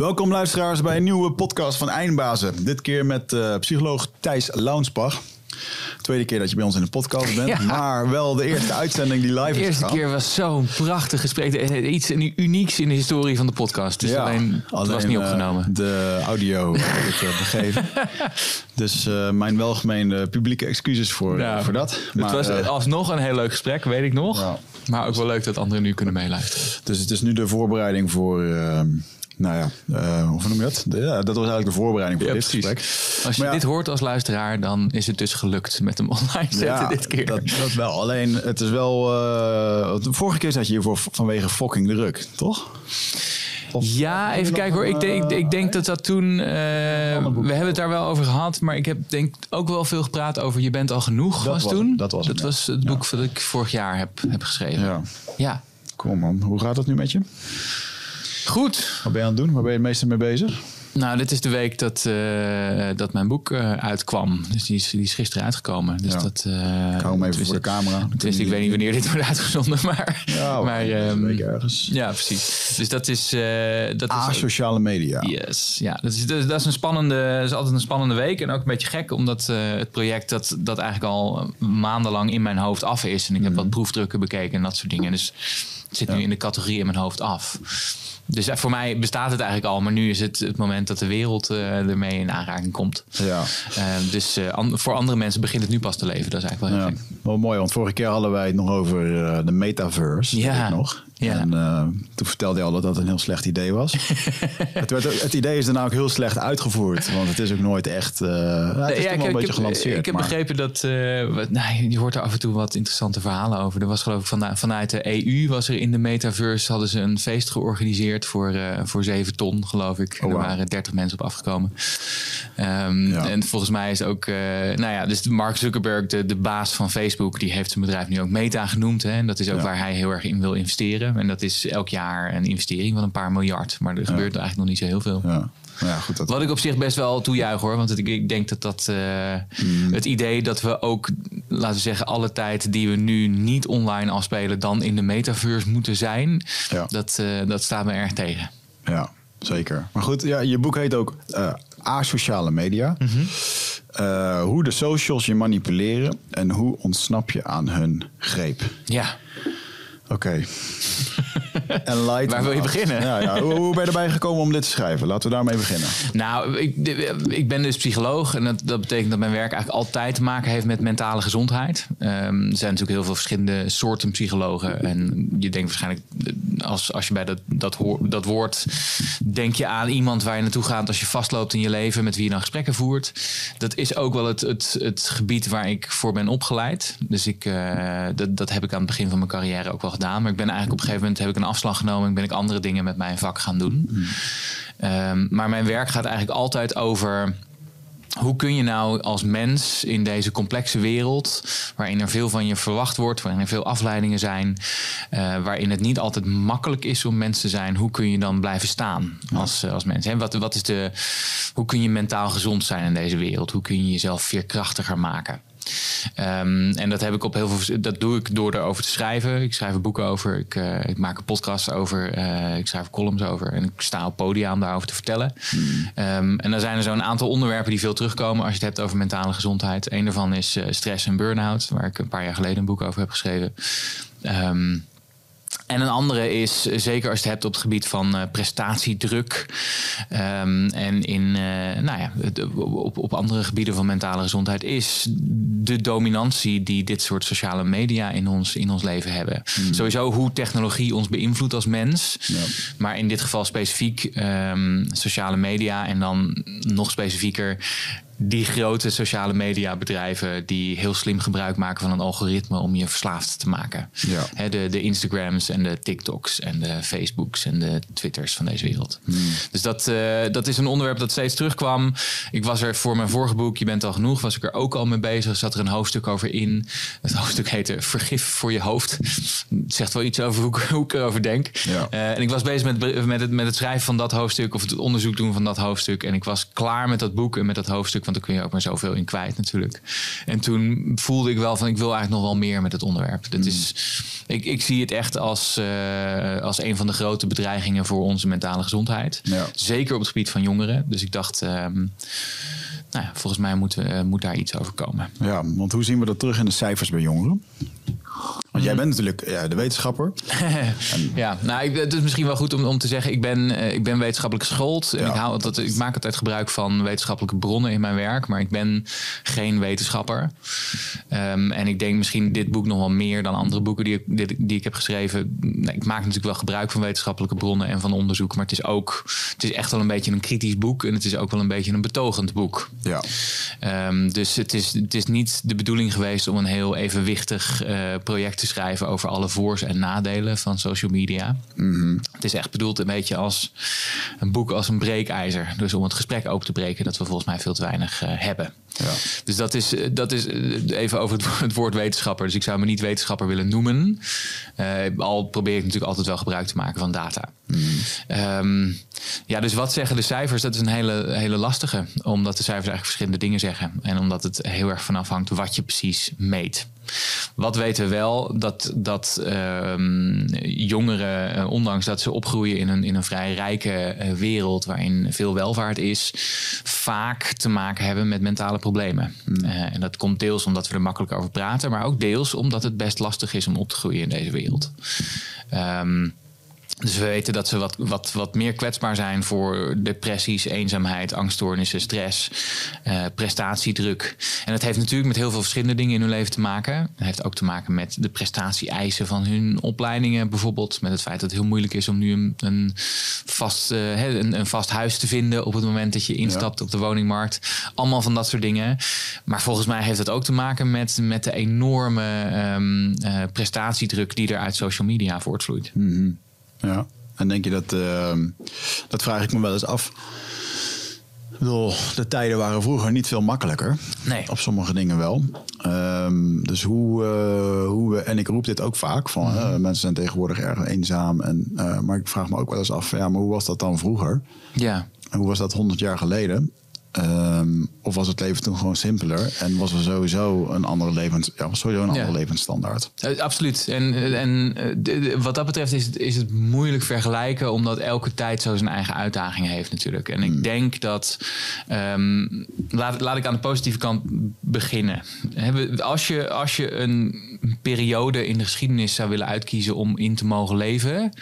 Welkom luisteraars bij een nieuwe podcast van Eindbazen. Dit keer met uh, psycholoog Thijs Launsbach. Tweede keer dat je bij ons in de podcast bent, ja. maar wel de eerste uitzending die live is De eerste keer was zo'n prachtig gesprek. Iets unieks in de historie van de podcast. Dus ja, alleen, alleen was niet eh, opgenomen. Uh, de audio heb ik uh, begeven. dus uh, mijn welgemeende publieke excuses voor, ja, voor dat. Maar, het was alsnog een heel leuk gesprek, weet ik nog. Ja. Maar ook wel leuk dat anderen nu kunnen meeluisteren. Dus het is nu de voorbereiding voor ehm, nou ja, uh, hoe noem je dat? Ja, dat was eigenlijk de voorbereiding voor dit gesprek. Als je dit hoort als luisteraar, dan is het dus gelukt met hem online zetten ja, dit keer. Dat, dat wel. Alleen, het is wel... Uh, de vorige keer zat je hiervoor vanwege fucking druk, toch? Of ja, even kijken hoor. Ik denk, ik denk dat dat toen. Uh, we hebben het daar wel over gehad. Maar ik heb denk ook wel veel gepraat over Je bent al genoeg. Dat was, toen. Dat was, dat was het boek dat ik vorig jaar heb, heb geschreven. Ja. ja. Kom man. Hoe gaat het nu met je? Goed. Wat ben je aan het doen? Waar ben je het meeste mee bezig? Nou, dit is de week dat, uh, dat mijn boek uh, uitkwam. Dus die is, die is gisteren uitgekomen. Dus ja. dat, uh, ik hou hem even voor de camera. Dus ik weet niet wanneer dit wordt uitgezonden, maar... Ja, maar, um, week ergens. Ja, precies. Dus dat is... dat ah, sociale media. Yes, ja. Dat is, dat, is een spannende... Dat is altijd een spannende week. En ook een beetje gek, omdat het project dat, dat eigenlijk al maandenlang in mijn hoofd af is. En ik heb mm. wat proefdrukken bekeken en dat soort dingen. Dus het zit ja. nu in de categorie in mijn hoofd af. Dus voor mij bestaat het eigenlijk al, maar nu is het het moment dat de wereld uh, ermee in aanraking komt. Ja. Uh, dus uh, an voor andere mensen begint het nu pas te leven. Dat is eigenlijk wel heel ja. Wel mooi, want vorige keer hadden wij het nog over de metaverse. Ja. Nog. Ja. En uh, toen vertelde je al dat dat een heel slecht idee was. het, werd, het, idee is daarna ook heel slecht uitgevoerd. Want het is ook nooit echt... Uh, nou, het is ja, ik, wel een beetje gelanceerd. Ik heb maar... begrepen dat... Uh, nou, je hoort er af en toe wat interessante verhalen over. Er was geloof ik vanuit, vanuit de EU was er in de metaverse... hadden ze een feest georganiseerd voor, voor 7 ton, geloof ik. Oh, wow. Er waren 30 mensen op afgekomen. Um, ja. En volgens mij is ook... nou ja, dus Mark Zuckerberg, de, de baas van Facebook... die heeft zijn bedrijf nu ook Meta genoemd. Hè, en dat is ook waar hij heel erg in wil investeren. En dat is elk jaar een investering van een paar miljard. Maar er gebeurt eigenlijk nog niet zo heel veel. Ja. Ja, goed, dat... Wat ik op zich best wel toejuich hoor. Want ik, ik denk dat dat uh, mm. het idee dat we ook, laten we zeggen, alle tijd die we nu niet online afspelen, dan in de metaverse moeten zijn. Ja. Dat, uh, dat staat me erg tegen. Ja, zeker. Maar goed, ja, je boek heet ook uh, Asociale Media. Mm -hmm. hoe de socials je manipuleren en hoe ontsnap je aan hun greep. Ja. Oké. En light. Waar wil je beginnen? Ja, ja. Hoe, hoe, ben je erbij gekomen om dit te schrijven? Laten we daarmee beginnen. Nou, ik, ik ben dus psycholoog. En dat, dat, betekent dat mijn werk eigenlijk altijd te maken heeft met mentale gezondheid. Um, er zijn natuurlijk heel veel verschillende soorten psychologen. En je denkt waarschijnlijk, als, als je bij dat, dat, dat woord. denk je aan iemand waar je naartoe gaat als je vastloopt in je leven. met wie je dan gesprekken voert. Dat is ook wel het, het, het gebied waar ik voor ben opgeleid. Dus ik, uh, dat, dat heb ik aan het begin van mijn carrière ook wel gedaan. Maar ik ben eigenlijk op een gegeven moment heb ik een afslag genomen en ben ik andere dingen met mijn vak gaan doen. Mm. Um, maar mijn werk gaat eigenlijk altijd over hoe kun je nou als mens in deze complexe wereld, waarin er veel van je verwacht wordt, waarin er veel afleidingen zijn, uh, waarin het niet altijd makkelijk is om mens te zijn, hoe kun je dan blijven staan als, als mens? Hè? Wat, wat is de, hoe kun je mentaal gezond zijn in deze wereld? Hoe kun je jezelf veerkrachtiger maken? Um, en dat heb ik op heel veel. Dat doe ik door erover te schrijven. Ik schrijf boeken over. Ik, uh, ik maak een podcast over. Uh, ik schrijf columns over. En ik sta op podium om daarover te vertellen. Um, en dan zijn er zo'n aantal onderwerpen die veel terugkomen als je het hebt over mentale gezondheid. Een daarvan is uh, stress en burn-out, waar ik een paar jaar geleden een boek over heb geschreven. Um, en een andere is, zeker als je het hebt op het gebied van uh, prestatiedruk. Um, en in, uh, nou ja, op, op andere gebieden van mentale gezondheid, is de dominantie die dit soort sociale media in ons, in ons leven hebben. Hmm. Sowieso hoe technologie ons beïnvloedt als mens. Ja. Maar in dit geval specifiek um, sociale media en dan nog specifieker die grote sociale media bedrijven die heel slim gebruik maken van een algoritme om je verslaafd te maken. Ja. de, de Instagrams en de TikToks en de Facebooks en de Twitters van deze wereld. Hmm. Dus dat, uh, dat is een onderwerp dat steeds terugkwam. Ik was er voor mijn vorige boek, Je bent al genoeg, was ik er ook al mee bezig. Zat er een hoofdstuk over in. Het hoofdstuk heette Vergif voor je hoofd. Het zegt wel iets over hoe, hoe ik erover denk. Ja. Uh, en ik was bezig met, met, het, met het schrijven van dat hoofdstuk of het onderzoek doen van dat hoofdstuk. En ik was klaar met dat boek en met dat hoofdstuk want dan kun je ook maar zoveel in kwijt natuurlijk. En toen voelde ik wel van ik wil eigenlijk nog wel meer met het onderwerp. Dat is, ik, ik zie het echt als, uh, als een van de grote bedreigingen voor onze mentale gezondheid. Ja. Zeker op het gebied van jongeren. Dus ik dacht. Um, nou ja, volgens mij moet, uh, moet daar iets over komen. Ja, want hoe zien we dat terug in de cijfers bij jongeren? Want jij bent natuurlijk ja, de wetenschapper. ja, nou, ik, het is misschien wel goed om, om te zeggen, ik ben, uh, ik ben wetenschappelijk geschoold. En ik, hou, dat, ik maak altijd gebruik van wetenschappelijke bronnen in mijn werk, maar ik ben geen wetenschapper. Um, en ik denk misschien dit boek nog wel meer dan andere boeken die ik, die, ik heb geschreven. Nee, ik maak natuurlijk wel gebruik van wetenschappelijke bronnen en van onderzoek, maar het is ook, het is echt wel een beetje een kritisch boek en het is ook wel een beetje een betogend boek. Ja. Um, dus het is, het is niet de bedoeling geweest om een heel evenwichtig uh, project te schrijven over alle voors en nadelen van social media. Mhm. Het is echt bedoeld een beetje als een boek als een breekijzer. Dus om het gesprek open te breken, dat we volgens mij veel te weinig uh, hebben. Ja. Dus dat is, eh, dat is eh, even over het, woord wetenschapper. Dus ik zou me niet wetenschapper willen noemen. Uh, al probeer ik natuurlijk altijd wel gebruik te maken van data. Um, ja, dus wat zeggen de cijfers? Dat is een hele, hele lastige. Omdat de cijfers eigenlijk verschillende dingen zeggen. En omdat het heel erg van afhangt wat je precies meet. Wat weten we wel? Dat, dat um, jongeren, ondanks dat ze opgroeien in een, in een vrij rijke wereld waarin veel welvaart is, vaak te maken hebben met mentale problemen. Uh, en dat komt deels omdat we er makkelijk over praten, maar ook deels omdat het best lastig is om op te groeien in deze wereld. Um, dus we weten dat ze wat, wat, wat meer kwetsbaar zijn voor depressies, eenzaamheid, angststoornissen, stress, uh, prestatiedruk. En dat heeft natuurlijk met heel veel verschillende dingen in hun leven te maken. Het heeft ook te maken met de prestatie-eisen van hun opleidingen, bijvoorbeeld. Met het feit dat het heel moeilijk is om nu een, een vast, uh, een, een, vast huis te vinden op het moment dat je instapt ja. op de woningmarkt. Allemaal van dat soort dingen. Maar volgens mij heeft het ook te maken met, met de enorme um, uh, prestatiedruk die er uit social media voortvloeit. Mm -hmm. Ja, en denk je dat, uh, dat vraag ik me wel eens af. Ik bedoel, de tijden waren vroeger niet veel makkelijker. Nee. Op sommige dingen wel. Um, dus hoe, uh, hoe we, en ik roep dit ook vaak van mm -hmm. uh, mensen zijn tegenwoordig erg eenzaam. En, uh, maar ik vraag me ook wel eens af, ja, maar hoe was dat dan vroeger? Ja. En hoe was dat 100 jaar geleden? Um, of was het leven toen gewoon simpeler en was er sowieso een andere levens, ja, was sowieso een andere ja. levensstandaard? Absoluut. En, en de, de, wat dat betreft is het, is het moeilijk vergelijken, omdat elke tijd zo zijn eigen uitdagingen heeft natuurlijk. En ik hmm. denk dat, um, laat, laat ik aan de positieve kant beginnen. Als je, als je een periode in de geschiedenis zou willen uitkiezen om in te mogen leven,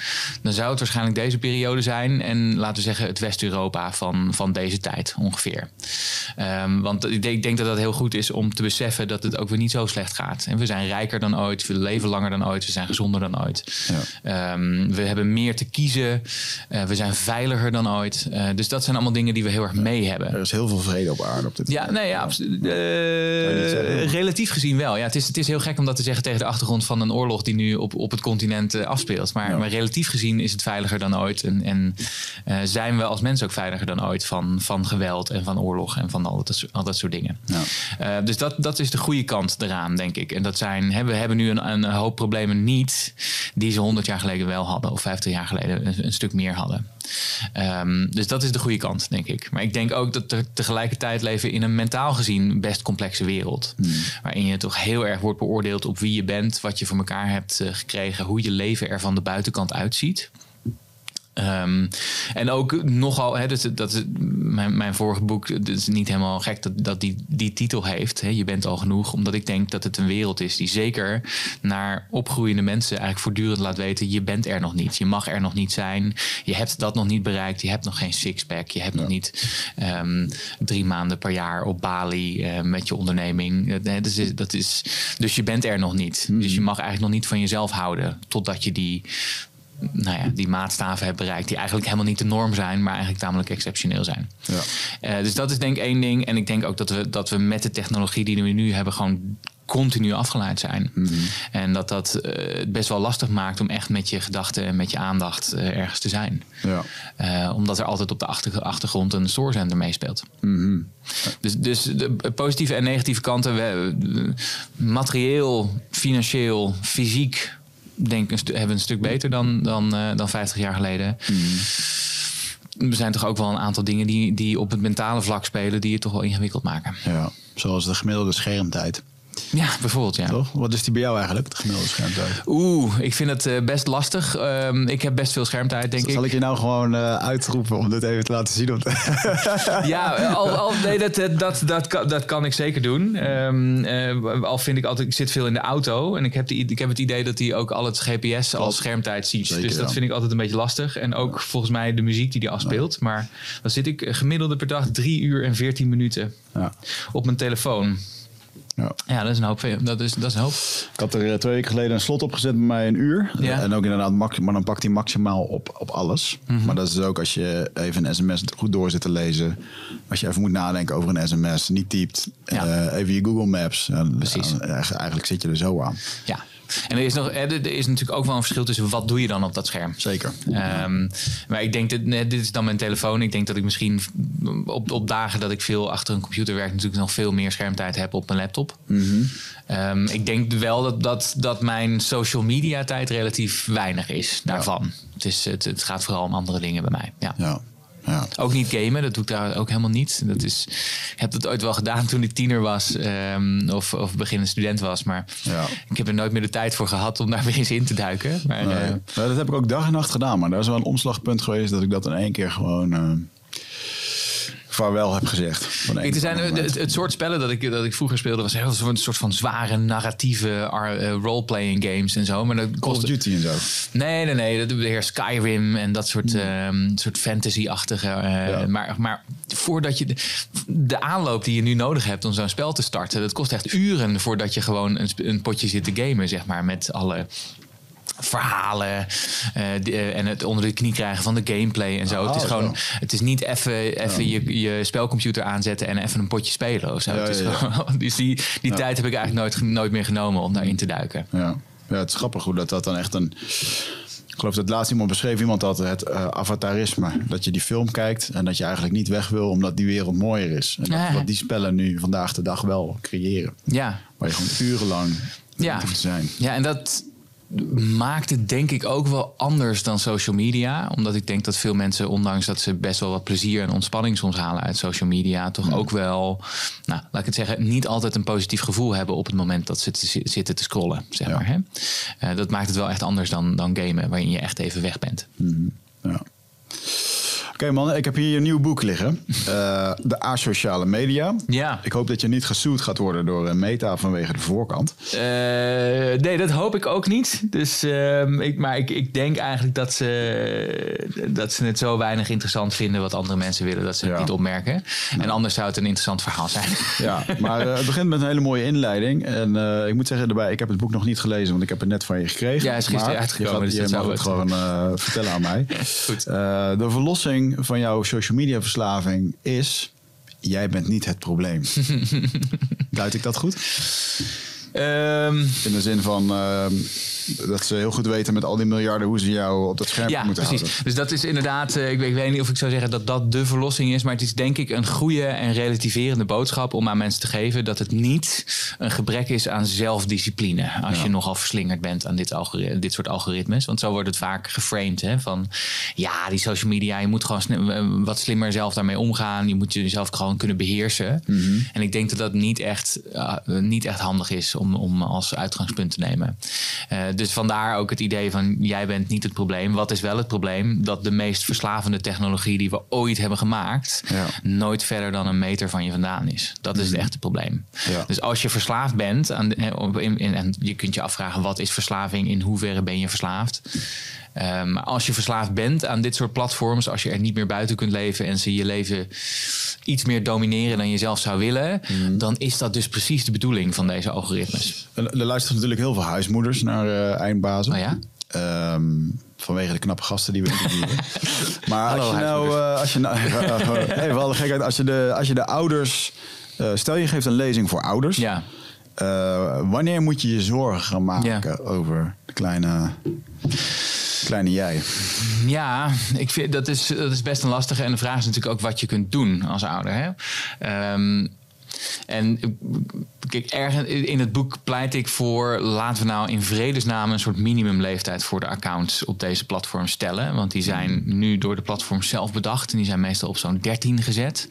dan zou het waarschijnlijk deze periode zijn en laten we zeggen het West-Europa van, van deze tijd ongeveer. Um, want ik denk, ik denk, dat dat heel goed is om te beseffen dat het ook weer niet zo slecht gaat. En we zijn rijker dan ooit, we leven langer dan ooit, we zijn gezonder dan ooit. Ja. Um, we hebben meer te kiezen, uh, we zijn veiliger dan ooit. Uh, dus dat zijn allemaal dingen die we heel erg mee hebben. Er is heel veel vrede op aarde op dit Ja, nee, ja, uh, relatief gezien wel. Ja, het, is, het is heel gek om dat te zeggen tegen de achtergrond van een oorlog die nu op, op het continent afspeelt. Maar, ja. maar, relatief gezien is het veiliger dan ooit. En, en zijn we als mensen ook veiliger dan ooit van, van geweld en van oorlog en van al dat, al dat soort dingen. Ja. Uh, dus dat, dat is de goede kant eraan, denk ik. En dat zijn, hè, we hebben nu een, een hoop problemen niet die ze 100 jaar geleden wel hadden of 50 jaar geleden een, een stuk meer hadden. Um, dus dat is de goede kant, denk ik. Maar ik denk ook dat er tegelijkertijd leven in een mentaal gezien best complexe wereld. Hmm. Waarin je toch heel erg wordt beoordeeld op wie je bent, wat je voor elkaar hebt uh, gekregen, hoe je leven er van de buitenkant uitziet. Um, en ook nogal, hè, dat, dat is mijn, mijn vorige boek, het is niet helemaal gek dat, dat die, die titel heeft. Hè, je bent al genoeg, omdat ik denk dat het een wereld is die zeker naar opgroeiende mensen eigenlijk voortdurend laat weten: je bent er nog niet, je mag er nog niet zijn, je hebt dat nog niet bereikt, je hebt nog geen sixpack, je hebt ja. nog niet um, drie maanden per jaar op Bali uh, met je onderneming. Dat is, dat is, dus je bent er nog niet. Hmm. Mm. Dus je mag eigenlijk nog niet van jezelf houden totdat je die nou ja, die maatstaven hebben bereikt die eigenlijk helemaal niet de norm zijn, maar eigenlijk tamelijk exceptioneel zijn. Ja. Uh, dus dat is denk ik één ding. En ik denk ook dat we, dat we met de technologie die we nu hebben gewoon continu afgeleid zijn. Mm -hmm. En dat dat uh, het best wel lastig maakt om echt met je gedachten en met je aandacht uh, ergens te zijn. Ja. Uh, omdat er altijd op de achter, achtergrond een stoorzender meespeelt. Mm -hmm. Dus, dus de positieve en negatieve kanten, we, materieel, financieel, fysiek, denk een hebben een stuk beter dan, dan, uh, dan 50 jaar geleden. Mm. er zijn toch ook wel een aantal dingen die, die op het mentale vlak spelen, die het toch wel ingewikkeld maken. Ja, zoals de gemiddelde schermtijd. Ja, bijvoorbeeld, ja. Toch? Wat is die bij jou eigenlijk, de gemiddelde schermtijd? Oeh, ik vind het uh, best lastig. Um, ik heb best veel schermtijd, denk Zal ik. Zal ik je nou gewoon uh, uitroepen om dit even te laten zien? ja, al, al, nee, dat, dat, dat, kan, dat kan ik zeker doen. Um, uh, al vind ik altijd, ik zit veel in de auto en ik heb, de, ik heb het idee dat hij ook al het GPS als schermtijd ziet. Zeker, dus dat ja. vind ik altijd een beetje lastig. En ook ja. volgens mij de muziek die hij afspeelt. Ja. Maar dan zit ik gemiddelde per dag drie uur en veertien minuten op mijn telefoon. Ja. ja, dat is een hoop. Dat is, dat is een hoop. Ik had er twee weken geleden een slot opgezet bij mij een uur. Ja. En ook inderdaad, maar dan pakt hij maximaal op, op alles. Mm -hmm. Maar dat is ook als je even een sms goed door zit te lezen. Als je even moet nadenken over een sms, niet typt. Ja. Uh, even je Google Maps. Precies. Uh, eigenlijk zit je er zo aan. Ja. En er is, nog, er is natuurlijk ook wel een verschil tussen wat doe je dan op dat scherm. Zeker. Um, maar ik denk, dat, dit is dan mijn telefoon. Ik denk dat ik misschien op, op dagen dat ik veel achter een computer werk... natuurlijk nog veel meer schermtijd heb op mijn laptop. Mm -hmm. um, ik denk wel dat, dat, dat mijn social media tijd relatief weinig is daarvan. Ja. Het, is, het, het gaat vooral om andere dingen bij mij. Ja. ja. Ja. Ook niet gamen, dat doe ik daar ook helemaal niet. Dat is, ik heb dat ooit wel gedaan toen ik tiener was um, of, of beginnend student was. Maar ja. ik heb er nooit meer de tijd voor gehad om daar weer eens in te duiken. Maar, nee. uh, dat heb ik ook dag en nacht gedaan. Maar daar is wel een omslagpunt geweest dat ik dat in één keer gewoon... Uh, vaarwel heb gezegd. Kijk, er zijn, het, het, soort spellen dat ik, dat ik vroeger speelde was heel een soort van zware narratieve uh, roleplaying games en zo. Maar dat Call of Duty en zo. Nee, nee, nee. Dat de heer Skyrim en dat soort, um, soort fantasy-achtige. Uh, ja. maar, maar voordat je de, de, aanloop die je nu nodig hebt om zo'n spel te starten, dat kost echt uren voordat je gewoon een, een potje zit te gamen, zeg maar, met alle verhalen uh, die, uh, en het onder de knie krijgen van de gameplay en zo. Oh, het is gewoon, zo. het is niet even, even ja. je, je spelcomputer aanzetten en even een potje spelen of zo. Ja, het is ja, gewoon, dus die, die tijd heb ik eigenlijk nooit, nooit meer genomen om daarin te duiken. Ja. ja, het is grappig hoe dat, dat dan echt een. Ik geloof dat laatst iemand beschreef iemand dat het uh, avatarisme. Dat je die film kijkt en dat je eigenlijk niet weg wil omdat die wereld mooier is. En dat, wat die spellen nu vandaag de dag wel creëren. Ja. Waar je gewoon urenlang ja. te zijn. Ja, en dat maakt het denk ik ook wel anders dan social media. Omdat ik denk dat veel mensen, ondanks dat ze best wel wat plezier en ontspanning soms halen uit social media, toch Ja. ook wel, nou, laat ik het zeggen, niet altijd een positief gevoel hebben op het moment dat ze te, zitten te scrollen. Zeg Ja. maar, hè? Eh, dat maakt het wel echt anders dan, dan gamen, waarin je echt even weg bent. Ja. Oké man, ik heb hier je nieuw boek liggen. Eh, de asociale media. Ja. Ik hoop dat je niet gesuwd gaat worden door eh, Meta vanwege de voorkant. Eh, nee, dat hoop ik ook niet. Dus, ehm, ik, maar ik, ik denk eigenlijk dat ze, dat ze het zo weinig interessant vinden wat andere mensen willen, dat ze het Ja. niet opmerken. En anders zou het een interessant verhaal zijn. Ja, maar het begint met een hele mooie inleiding. En ik moet zeggen erbij, ik heb het boek nog niet gelezen, want ik heb het net van je gekregen. Ja, hij is gisteren uitgekomen, Je, dus gaat, dat je mag zou het het- gewoon vertellen aan mij. Goed. De verlossing van jouw social media verslaving is... Jij bent niet het probleem. Duid ik dat goed? Ehm, In de zin van ehm, dat ze heel goed weten met al die miljarden hoe ze jou op dat scherm Ja, moeten precies. houden. Dus dat is inderdaad, eh, ik, weet- ik weet niet of ik zou zeggen dat dat de verlossing is, maar het is denk ik een goede en relativerende boodschap om aan mensen te geven dat het niet een gebrek is aan zelfdiscipline als Ja. je nogal verslingerd bent aan dit, algoritme, dit soort algoritmes. Want zo wordt het vaak geframed hè, van ja, die social media, je moet gewoon eh, wat slimmer zelf daarmee omgaan. Je moet jezelf gewoon kunnen beheersen. En ik denk dat dat niet echt, eh, niet echt handig is om, om als uitgangspunt te nemen. Eh, dus vandaar ook het idee van jij bent niet het probleem. Wat is wel het probleem? Dat de meest verslavende technologie die we ooit hebben gemaakt, Ja. nooit verder dan een meter van je vandaan is. Dat is het echte probleem. Ja. Dus als je verslaafd bent, aan de- eh, in- en je kunt je afvragen wat is verslaving, in hoeverre ben je verslaafd? Ehm, als je verslaafd bent aan dit soort platforms, als je er niet meer buiten kunt leven en ze je leven iets meer domineren dan je zelf zou willen, Mhm. dan is dat dus precies de bedoeling van deze algoritmes. Er, er luisteren natuurlijk heel veel huismoeders naar eh, eindbazen. Oh ja? Ehm, vanwege de knappe gasten die we interviewen. maar Hallo, als je nou, eh, als je nou even alle gekheid, als je de, als je de ouders, eh, stel je geeft een lezing voor ouders. Ja. Wanneer moet je je zorgen gaan maken over de kleine, kleine jij? Ja, ik vind, dat, is, dat is best een lastige. En de vraag is natuurlijk ook wat je kunt doen als ouder. Hè? Ehm, en kijk, ergens in het boek pleit ik voor... laten we nou in vredesnaam een soort minimumleeftijd... voor de accounts op deze platform stellen. Want die zijn nu door de platform zelf bedacht... en die zijn meestal op zo'n 13 gezet.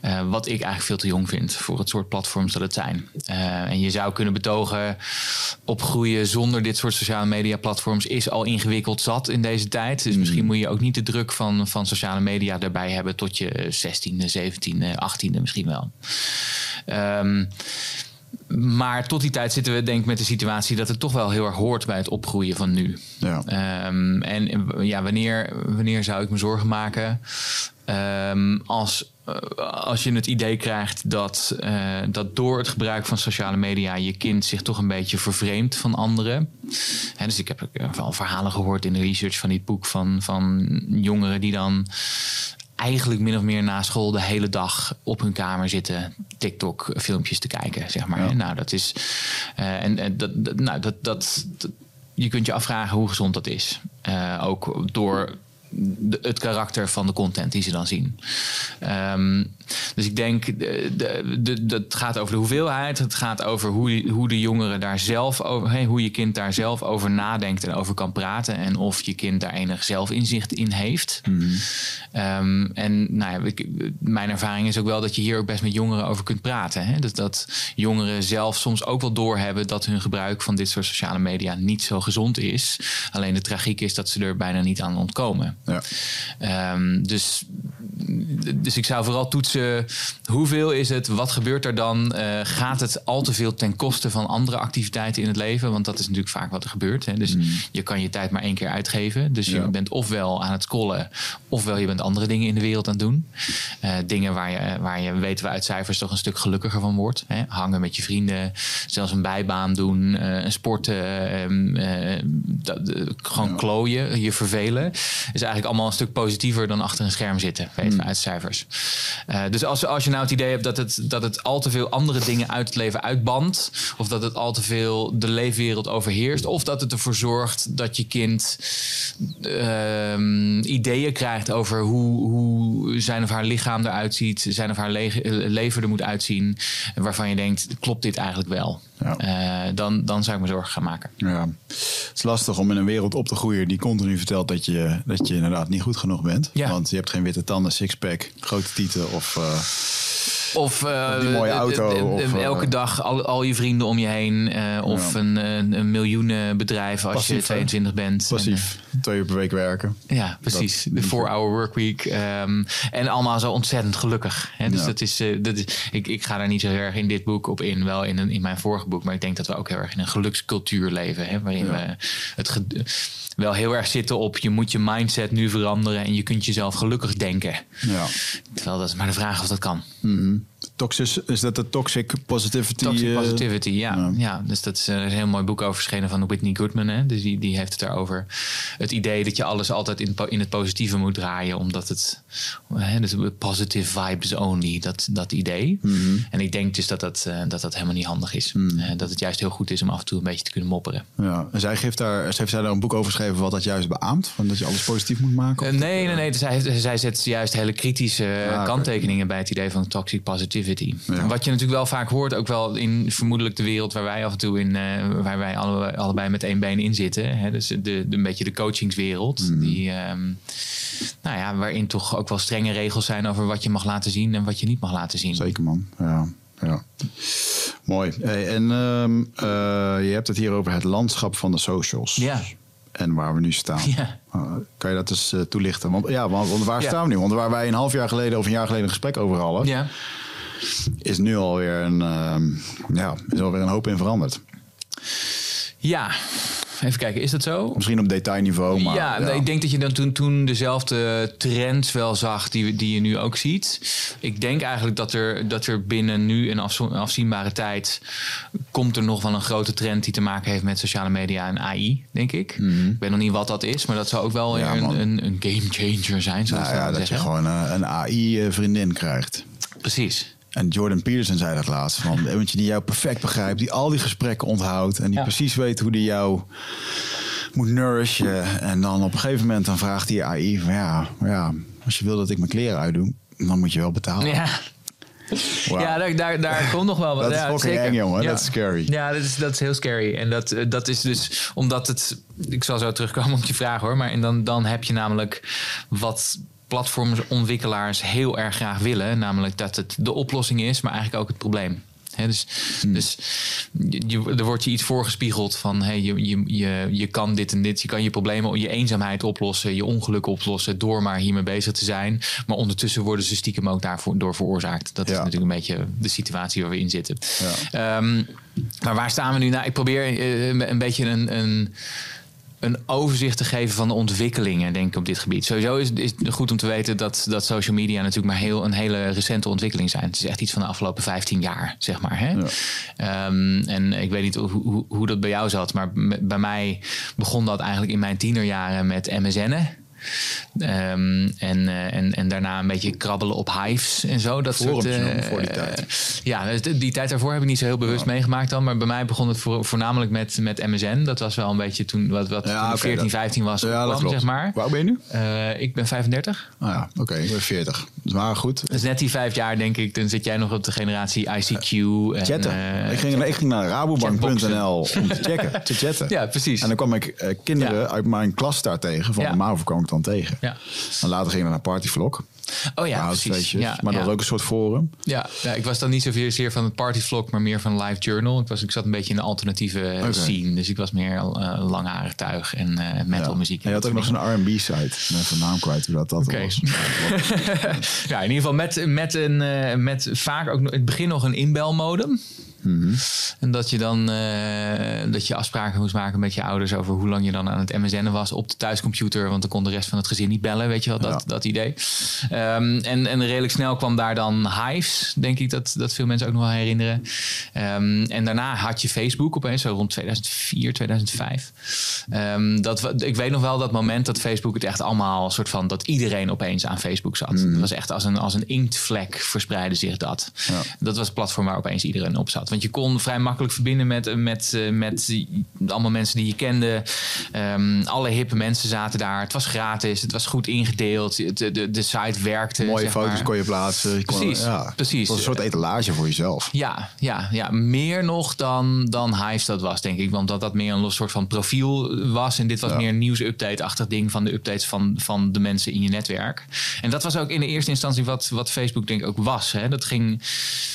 Ja. Uh, wat ik eigenlijk veel te jong vind voor het soort platforms dat het zijn. Uh, en je zou kunnen betogen... opgroeien zonder dit soort sociale media platforms... is al ingewikkeld zat in deze tijd. Dus misschien mm. moet je ook niet de druk van, van sociale media erbij hebben... tot je 16e, 17e, 18e misschien wel. Um, maar tot die tijd zitten we denk ik met de situatie dat het toch wel heel erg hoort bij het opgroeien van nu. Ja. Um, en ja, wanneer, wanneer zou ik me zorgen maken um, als, uh, als je het idee krijgt dat, uh, dat door het gebruik van sociale media je kind zich toch een beetje vervreemdt van anderen. Hè, dus ik heb wel verhalen gehoord in de research van dit boek van, van jongeren die dan eigenlijk min of meer na school de hele dag op hun kamer zitten TikTok-filmpjes te kijken, zeg maar. Nou, dat is. Uh, en, en dat, nou, dat, dat, je kunt je afvragen hoe gezond dat is. Uh, ook door het karakter van de content die ze dan zien. Um, dus ik denk, dat het gaat over de hoeveelheid. Het gaat over hoe, hoe de jongeren daar zelf over, hey, hoe je kind daar zelf over nadenkt en over kan praten. En of je kind daar enig zelfinzicht in heeft. Mm um, en nou ja, mijn ervaring is ook wel dat je hier ook best met jongeren over kunt praten. Hè? Dat, dat jongeren zelf soms ook wel doorhebben dat hun gebruik van dit soort sociale media niet zo gezond is. Alleen de tragiek is dat ze er bijna niet aan ontkomen. Ja. Um, dus, dus ik zou vooral toetsen hoeveel is het? Wat gebeurt er dan? Uh, gaat het al te veel ten koste van andere activiteiten in het leven? Want dat is natuurlijk vaak wat er gebeurt. Hè? Dus mm. je kan je tijd maar één keer uitgeven. Dus je bent ofwel aan het scrollen, ofwel je bent andere dingen in de wereld aan het doen. Uh, dingen waar je, waar je weten we uit cijfers toch een stuk gelukkiger van wordt. Hè? Hangen met je vrienden, zelfs een bijbaan doen, uh, sporten, ehm, dat, gewoon ja. klooien, je vervelen. Is eigenlijk allemaal een stuk positiever dan achter een scherm zitten, weten we mm. uit cijfers. Uh, dus als, als je nou het idee hebt dat het, dat het al te veel andere dingen uit het leven uitbandt, of dat het al te veel de leefwereld overheerst, of dat het ervoor zorgt dat je kind uh, ideeën krijgt over hoe, hoe zijn of haar lichaam eruit ziet, zijn of haar leven er moet uitzien, waarvan je denkt, klopt dit eigenlijk wel? Ja. Uh, dan, dan zou ik me zorgen gaan maken. Ja. Het is lastig om in een wereld op te groeien die continu vertelt dat je, dat je inderdaad niet goed genoeg bent. Ja. Want je hebt geen witte tanden, sixpack, grote tieten of... Uh, of uh, die mooie auto. of, elke dag al, al je vrienden om je heen. Uh, of ja. een, een, miljoenenbedrijf als Passief, je 22 bent. Passief. En, Twee uur per week werken. Ja, precies. Dat, de 4-hour workweek. Um, en allemaal zo ontzettend gelukkig. Hè? Dus dat, is, uh, dat is. ik, ik ga daar niet zo erg in dit boek op in. Wel in, een, in mijn vorige boek. Maar ik denk dat we ook heel erg in een gelukscultuur leven. Hè? Waarin we het wel heel erg zitten op je moet je mindset nu veranderen en je kunt jezelf gelukkig denken. Ja. Terwijl dat is maar de vraag of dat kan. Mm -hmm. Toxic, is dat de toxic positivity? Toxic eh, positivity, ja. ja. dus dat is een heel mooi boek over verschenen van Whitney Goodman. Hè? Dus die, die heeft het erover. Het idee dat je alles altijd in, in het positieve moet draaien, omdat het. Hè, dus positive vibes only, dat, dat idee. Mhm. En ik denk dus dat dat, uh, dat dat helemaal niet handig is. Mm. Uh, dat het juist heel goed is om af en toe een beetje te kunnen mopperen. Ja, en zij geeft daar, heeft zij daar een boek over geschreven wat dat juist beaamt? Van dat je alles positief moet maken? nee, nee, nee. Zij, zij zet juist hele kritische ah, kanttekeningen bij het idee van toxic positivity. Wat je natuurlijk wel vaak hoort, ook wel in vermoedelijk de wereld waar wij af en toe in, uh, waar wij alle, allebei met één been in zitten. Hè? Dus de, de, een beetje de coachingswereld. Mm. Die, um, nou ja, waarin toch ook wel strenge regels zijn over wat je mag laten zien en wat je niet mag laten zien. Zeker man, ja. ja. Mooi. Hey, en um, uh, je hebt het hier over het landschap van de socials. Ja en waar we nu staan. Ja. Uh, kan je dat eens toelichten? Want, ja, want, want waar ja. staan we nu? Want waar wij een half jaar geleden of een jaar geleden een gesprek over hadden, ja. Is nu alweer een, uh, ja, is alweer een hoop in veranderd. Ja, Even kijken, is dat zo? Misschien op detailniveau, maar... Ja, ja. ik denk dat je dan toen, toen dezelfde trends wel zag die, die je nu ook ziet. Ik denk eigenlijk dat er, dat er binnen nu een afzienbare tijd... komt er nog wel een grote trend die te maken heeft met sociale media en AI, denk ik. Mhm. Ik weet nog niet wat dat is, maar dat zou ook wel ja, een, een, een, game changer zijn, nou, ja, dat je gewoon een, een AI-vriendin krijgt. Precies. En Jordan Peterson zei dat laatst. Van, eentje die jou perfect begrijpt, die al die gesprekken onthoudt en die precies weet hoe die jou moet nourishen. En dan op een gegeven moment dan vraagt die AI van ja, ja, als je wil dat ik mijn kleren uitdoe, dan moet je wel betalen. Ja. Ja, daar, daar, daar komt nog wel wat. Dat is ja, fucking eng, jongen. Ja. Dat is scary. Ja, dat is, dat is heel scary. En dat, eh, dat is dus omdat het. Ik zal zo terugkomen op je vraag hoor. Maar en dan, dan heb je namelijk wat platformontwikkelaars heel erg graag willen. Namelijk dat het de oplossing is, maar eigenlijk ook het probleem. Hè, dus dus je, er wordt je iets voorgespiegeld van hey, je, je, je, je kan dit en dit. Je kan je problemen, je eenzaamheid oplossen, je ongeluk oplossen door maar hiermee bezig te zijn. Maar ondertussen worden ze stiekem ook daarvoor door veroorzaakt. Dat is Ja. natuurlijk een beetje de situatie waar we in zitten. Ja. Ehm, maar waar staan we nu? Nou, ik probeer eh, een, een beetje een, een, een overzicht te geven van de ontwikkelingen, denk ik, op dit gebied. Sowieso is, is het goed om te weten dat, dat social media natuurlijk maar heel, een hele recente ontwikkeling zijn. Het is echt iets van de afgelopen 15 jaar, zeg maar. Hè? Ja. Ehm, en ik weet niet hoe, hoe, hoe dat bij jou zat, maar bij mij begon dat eigenlijk in mijn tienerjaren met MSN'en. Ehm, en, eh, en, en daarna een beetje krabbelen op hives en zo. Dat Forums soort, nog, voor die tijd. eh, ja, dus die, tijd daarvoor heb ik niet zo heel bewust meegemaakt dan. Maar bij mij begon het voor, voornamelijk met, met MSN. Dat was wel een beetje toen, wat, wat Ja, toen ik oké, 14, dat- 15 was, Ja, kwam, zeg maar. Waar ben je nu? Ik ben 35. Ah ja, oké, ik ben 40. Dus maar goed. Dat is net die vijf jaar, denk ik. Dan zit jij nog op de generatie ICQ. En, Chatten. ik, ging, ik ging naar rabobank.nl om te checken, te chatten. Ja, precies. En dan kwam ik kinderen uit mijn klas daar tegen. Van MAVO kwam ik dan tegen. Ja. En later ging ik naar Partyvlog. Oh ja, precies. Ja, maar dat ja. ook een soort forum. Ja, ja, ik was dan niet zoveel zeer van het partyvlog, maar meer van live journal. Ik, was, ik zat een beetje in de alternatieve eh, scene. Dus ik was meer uh, langharig tuig en eh metal Ja. muziek. En je had ook nog zo'n. Ik ben even de naam kwijt hoe dat, dat was. ja, in ieder geval met, met, een, eh, met vaak ook in het begin nog een inbelmodem. En dat je dan eh, dat je afspraken moest maken met je ouders over hoe lang je dan aan het MSN was op de thuiscomputer. Want dan kon de rest van het gezin niet bellen, weet je wel, dat, Ja. dat idee. Ehm, en, en redelijk snel kwam daar dan Hives, denk ik dat, dat veel mensen ook nog wel herinneren. Ehm, en daarna had je Facebook opeens, zo rond 2004, 2005. Ehm, dat, ik weet nog wel dat moment dat Facebook het echt allemaal soort van dat iedereen opeens aan Facebook zat. Het was echt als een, als een inktvlek verspreidde zich dat. Ja. Dat was het platform waar opeens iedereen op zat. Want je kon vrij makkelijk verbinden met, met, eh, met allemaal mensen die je kende. Alle hippe mensen zaten daar. Het was gratis. Het was goed ingedeeld. De, de, de site werkte. Mooie foto's maar. kon je plaatsen. Je kon- Precies, ja. precies. Het was een soort etalage voor jezelf. Ja, ja, ja, meer nog dan, dan Hives dat was, denk ik. Want dat dat meer een los soort van profiel was. En dit was Ja. meer een nieuws-update-achtig ding van de updates van, van de mensen in je netwerk. En dat was ook in de eerste instantie wat, wat Facebook denk ik ook was. Hè. Dat ging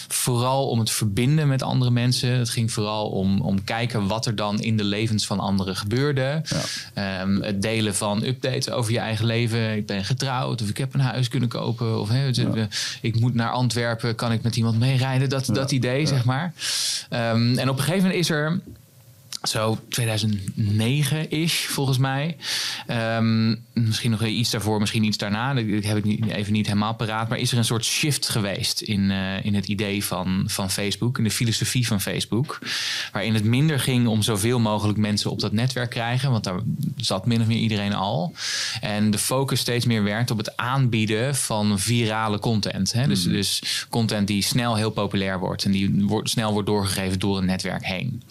vooral om het verbinden met andere mensen. Het ging vooral om, om kijken wat er dan in de levens van anderen gebeurde. Ehm, het delen van updates over je eigen leven. Ik ben getrouwd of ik heb een huis kunnen kopen. Of hè, het- ik moet naar Antwerpen, kan ik met iemand meerijden? Dat, dat idee, zeg maar. Ehm, en op een gegeven moment is er zo 2009-ish, volgens mij. Ehm, misschien nog iets daarvoor, misschien iets daarna. Dat heb ik niet, even niet helemaal paraat. Maar is er een soort shift geweest in, eh, in het idee van, van Facebook, in de filosofie van Facebook. Waarin het minder ging om zoveel mogelijk mensen op dat netwerk krijgen. Want daar zat min of meer iedereen al. En de focus steeds meer werd op het aanbieden van virale content. Hè? Dus, dus content die snel heel populair wordt. En die wordt, snel wordt doorgegeven door een netwerk heen.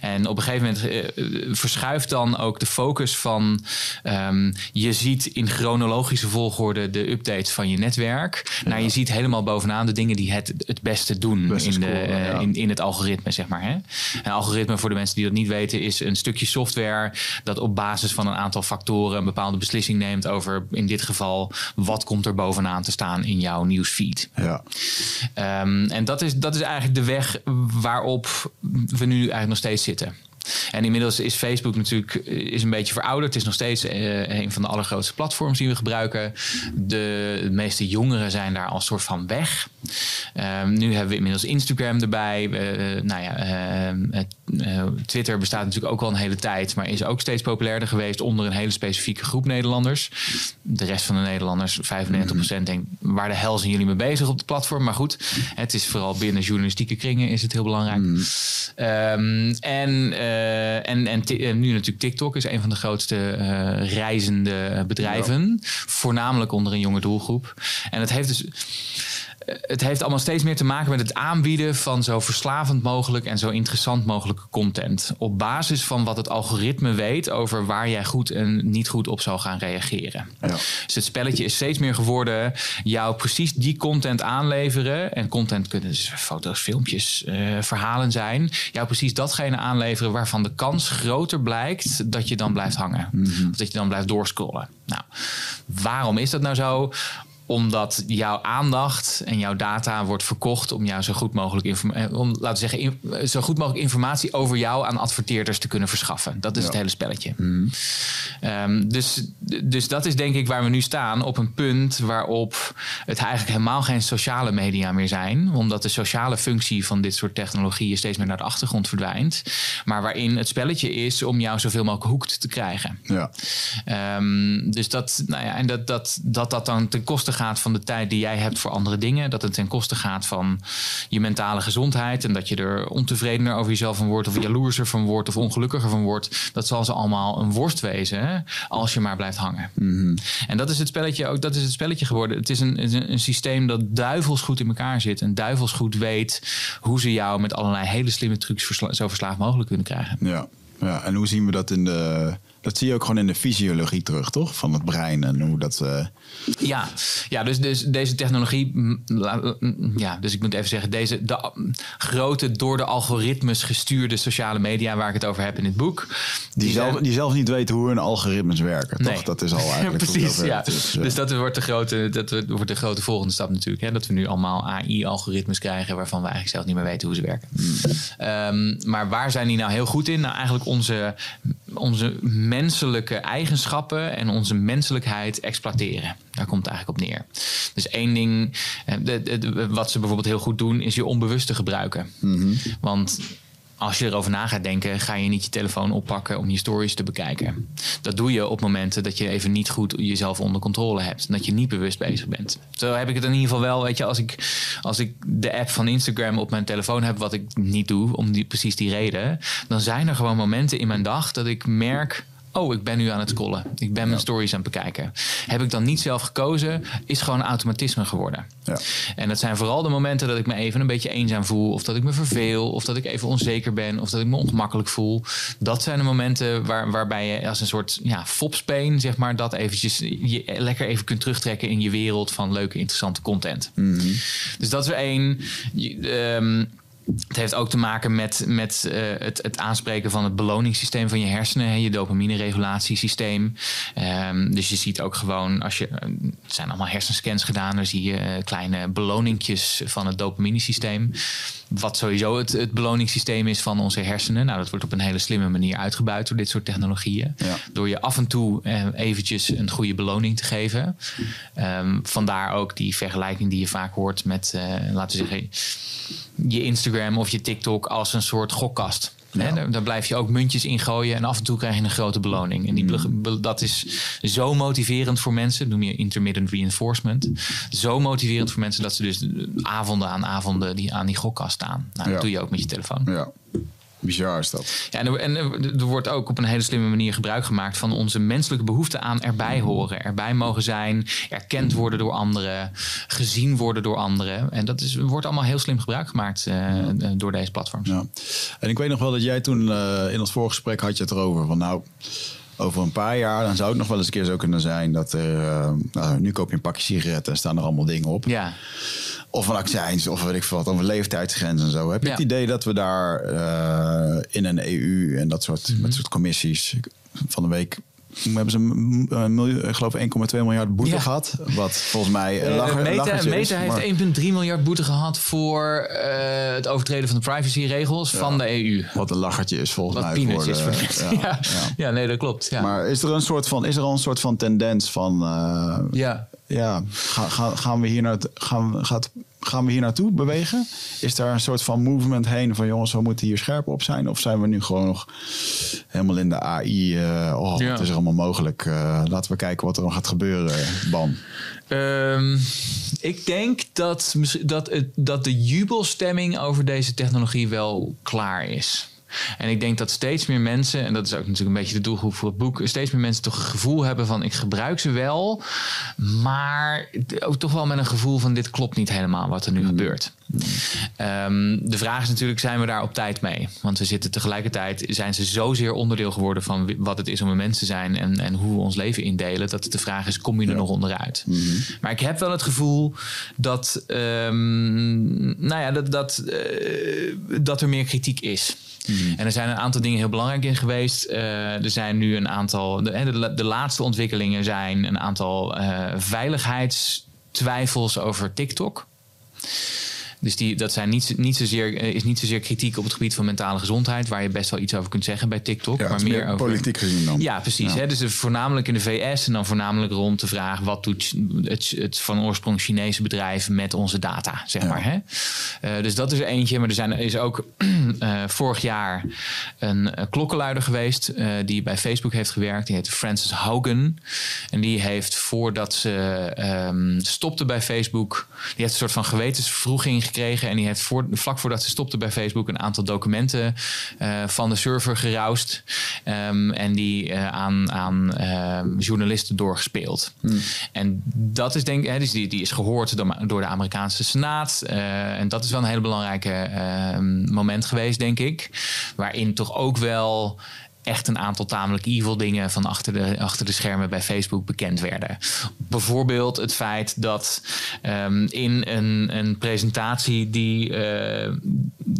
En op een gegeven moment eh, verschuift dan ook de focus van... ehm, je ziet in chronologische volgorde de updates van je netwerk. Nou, je ziet helemaal bovenaan de dingen die het het beste doen Beste in, de, eh, ja. in, in het algoritme, zeg maar. Hè? Een algoritme, voor de mensen die dat niet weten, is een stukje software dat op basis van een aantal factoren een bepaalde beslissing neemt over, in dit geval, wat komt er bovenaan te staan in jouw nieuwsfeed. Ja. Ehm, en dat is, dat is eigenlijk de weg waarop we nu eigenlijk nog steeds zitten. En inmiddels is Facebook natuurlijk eh, is een beetje verouderd. Het is nog steeds eh, een van de allergrootste platforms die we gebruiken. De, de meeste jongeren zijn daar als soort van weg. Ehm, nu hebben we inmiddels Instagram erbij. Nou ja, eh, het, eh, Twitter bestaat natuurlijk ook al een hele tijd, maar is ook steeds populairder geweest onder een hele specifieke groep Nederlanders. De rest van de Nederlanders, 95% denkt, waar de hel zijn jullie mee bezig op het platform? Maar goed, het is vooral binnen journalistieke kringen is het heel belangrijk. Ehm, en, eh, en, en, en nu natuurlijk TikTok is een van de grootste eh, reizende bedrijven. Voornamelijk onder een jonge doelgroep. En het heeft dus het heeft allemaal steeds meer te maken met het aanbieden van zo verslavend mogelijk en zo interessant mogelijke content. Op basis van wat het algoritme weet over waar jij goed en niet goed op zou gaan reageren. Ja. Dus het spelletje is steeds meer geworden jou precies die content aanleveren. En content kunnen dus foto's, filmpjes, uh, verhalen zijn. Jou precies datgene aanleveren waarvan de kans groter blijkt dat je dan blijft hangen. Mm Of dat je dan blijft doorscrollen. Nou, waarom is dat nou zo? Omdat jouw aandacht en jouw data wordt verkocht om jou zo goed mogelijk, eh, om, laten we zeggen, zo goed mogelijk informatie over jou aan adverteerders te kunnen verschaffen. Dat is het hele spelletje. Mhm. Ehm, dus, dus dat is denk ik waar we nu staan op een punt waarop het eigenlijk helemaal geen sociale media meer zijn, omdat de sociale functie van dit soort technologieën steeds meer naar de achtergrond verdwijnt, maar waarin het spelletje is om jou zoveel mogelijk hoekt te krijgen. Ja. Um, dus dat, nou ja, en dat dat, dat, dat dan ten koste gaat van de tijd die jij hebt voor andere dingen. Dat het ten koste gaat van je mentale gezondheid. En dat je er ontevredener over jezelf van wordt. Of jaloerser van wordt. Of ongelukkiger van wordt. Dat zal ze allemaal een worst wezen. Hè? Als je maar blijft hangen. Mhm. En dat is het spelletje ook. Dat is het spelletje geworden. Het is een, een, systeem dat duivels goed in elkaar zit. En duivels goed weet hoe ze jou met allerlei hele slimme trucs zo verslaafd mogelijk kunnen krijgen. Ja. ja, en hoe zien we dat in de dat zie je ook gewoon in de fysiologie terug, toch? Van het brein en hoe dat. Uh... Ja, ja dus, dus deze technologie. Ja, dus ik moet even zeggen, deze de grote door de algoritmes gestuurde sociale media waar ik het over heb in het boek. Die, zelf, die zelf niet weten hoe hun algoritmes werken, toch? Dat is al eigenlijk. Precies, ja. Dus, dus dat wordt de grote, dat wordt de grote volgende stap natuurlijk. Hè? Dat we nu allemaal AI-algoritmes krijgen waarvan we eigenlijk zelf niet meer weten hoe ze werken. Hmm. Ehm, maar waar zijn die nou heel goed in? Nou, eigenlijk onze, onze menselijke eigenschappen en onze menselijkheid exploiteren. Daar komt het eigenlijk op neer. Dus één ding, eh, wat ze bijvoorbeeld heel goed doen, is je onbewuste gebruiken. Mhm. Want als je erover na gaat denken, ga je niet je telefoon oppakken om je stories te bekijken. Dat doe je op momenten dat je even niet goed jezelf onder controle hebt. Dat je niet bewust bezig bent. Zo heb ik het in ieder geval wel, weet je, als ik, als ik de app van Instagram op mijn telefoon heb, wat ik niet doe, om die, precies die reden, dan zijn er gewoon momenten in mijn dag dat ik merk oh, ik ben nu aan het scrollen. Ik ben mijn stories aan het bekijken. Heb ik dan niet zelf gekozen, is gewoon automatisme geworden. Ja. En dat zijn vooral de momenten dat ik me even een beetje eenzaam voel, of dat ik me verveel, of dat ik even onzeker ben, of dat ik me ongemakkelijk voel. Dat zijn de momenten waar, waarbij je als een soort ja, fopspeen, zeg maar, dat eventjes je lekker even kunt terugtrekken in je wereld van leuke, interessante content. Mm -hmm. Dus dat is er één. Um, het heeft ook te maken met, met uh, het, het, aanspreken van het beloningssysteem van je hersenen, je dopamine-regulatiesysteem. Um, dus je ziet ook gewoon, als je, er zijn allemaal hersenscans gedaan, dan zie je uh, kleine beloningjes van het dopaminesysteem. Wat sowieso het, het beloningssysteem is van onze hersenen. Nou, dat wordt op een hele slimme manier uitgebuit door dit soort technologieën. Door je af en toe uh, eventjes een goede beloning te geven. Um, vandaar ook die vergelijking die je vaak hoort met, laten we zeggen je Instagram of je TikTok als een soort gokkast. Ja. Daar blijf je ook muntjes in gooien en af en toe krijg je een grote beloning. En die, mm. dat is zo motiverend voor mensen, noem je intermittent reinforcement. Zo motiverend voor mensen dat ze dus avonden aan avonden die aan die gokkast staan. Nou, dat doe je ook met je telefoon. Ja. Bizar is dat. Ja, en, er, en er wordt ook op een hele slimme manier gebruik gemaakt van onze menselijke behoefte aan erbij horen, erbij mogen zijn, erkend worden door anderen, gezien worden door anderen. En dat is, wordt allemaal heel slim gebruik gemaakt uh, door deze platforms. Ja. En ik weet nog wel dat jij toen uh, in ons voorgesprek had je het erover van nou over een paar jaar, dan zou het nog wel eens een keer zo kunnen zijn dat er. Uh, nou, nu koop je een pakje sigaretten en staan er allemaal dingen op. Ja. Of een accijns, of weet ik veel wat, over leeftijdsgrenzen en zo. Heb je het idee dat we daar uh, in een EU en dat soort, mm -hmm. met soort commissies van de week hebben ze een miljoen, ik geloof 1,2 miljard boete gehad. Wat volgens mij uh, Meta, Meta heeft 1,3 miljard boete gehad voor uh, het overtreden van de privacyregels ja, van de EU. Wat een lachertje is volgens wat mij. Voor de, is voor de, ja, ja, ja. nee, dat klopt. Maar is er een soort van, is er al een soort van tendens van. Uh, ja. Ja, gaan, we hier naar gaan, gaat gaan we hier naartoe bewegen? Is daar een soort van movement heen van jongens, we moeten hier scherp op zijn? Of zijn we nu gewoon nog helemaal in de AI? Uh, oh, ja. het is allemaal mogelijk. Uh, laten we kijken wat er nog gaat gebeuren, Ban. Um, ik denk dat, dat, het, dat de jubelstemming over deze technologie wel klaar is. En ik denk dat steeds meer mensen, en dat is ook natuurlijk een beetje de doelgroep voor het boek, steeds meer mensen toch een gevoel hebben van ik gebruik ze wel, maar ook toch wel met een gevoel van dit klopt niet helemaal wat er nu mm. gebeurt. Ehm, de vraag is natuurlijk, zijn we daar op tijd mee? Want we zitten tegelijkertijd, zijn ze zozeer onderdeel geworden van wat het is om een mens te zijn en, en hoe we ons leven indelen, dat de vraag is, kom je er nog onderuit? Mhm. Maar ik heb wel het gevoel dat, um, nou ja, dat, dat, uh, dat er meer kritiek is. Mhm. En er zijn een aantal dingen heel belangrijk in geweest. Uh, er zijn nu een aantal, de, de, de, laatste ontwikkelingen zijn een aantal uh, veiligheidstwijfels over TikTok. Dus die, dat zijn niet, niet zozeer, eh, is niet zozeer kritiek op het gebied van mentale gezondheid, waar je best wel iets over kunt zeggen bij TikTok. maar meer, over, politiek gezien dan. Ja, precies. Hè? Dus voornamelijk in de VS en dan voornamelijk rond de vraag: wat doet het, het van oorsprong Chinese bedrijf met onze data, zeg maar. Hè? Uh, dus dat is er eentje. Maar er zijn, is ook uh, vorig jaar een klokkenluider geweest die bij Facebook heeft gewerkt. Die heet Frances Haugen. En die heeft voordat ze um, stopte bij Facebook, die heeft een soort van gewetensvervroeging gekregen. En die heeft voor, vlak voordat ze stopte bij Facebook een aantal documenten uh, van de server geroust. Um, en die uh, aan, aan uh, journalisten doorgespeeld. Hmm. En dat is denk ik, dus die, die is gehoord door, door de Amerikaanse Senaat. Uh, en dat is wel een hele belangrijke ehm, moment geweest, denk ik. Waarin toch ook wel echt een aantal tamelijk evil dingen van achter de, achter de schermen bij Facebook bekend werden. Bijvoorbeeld het feit dat um, in een, een presentatie die uh,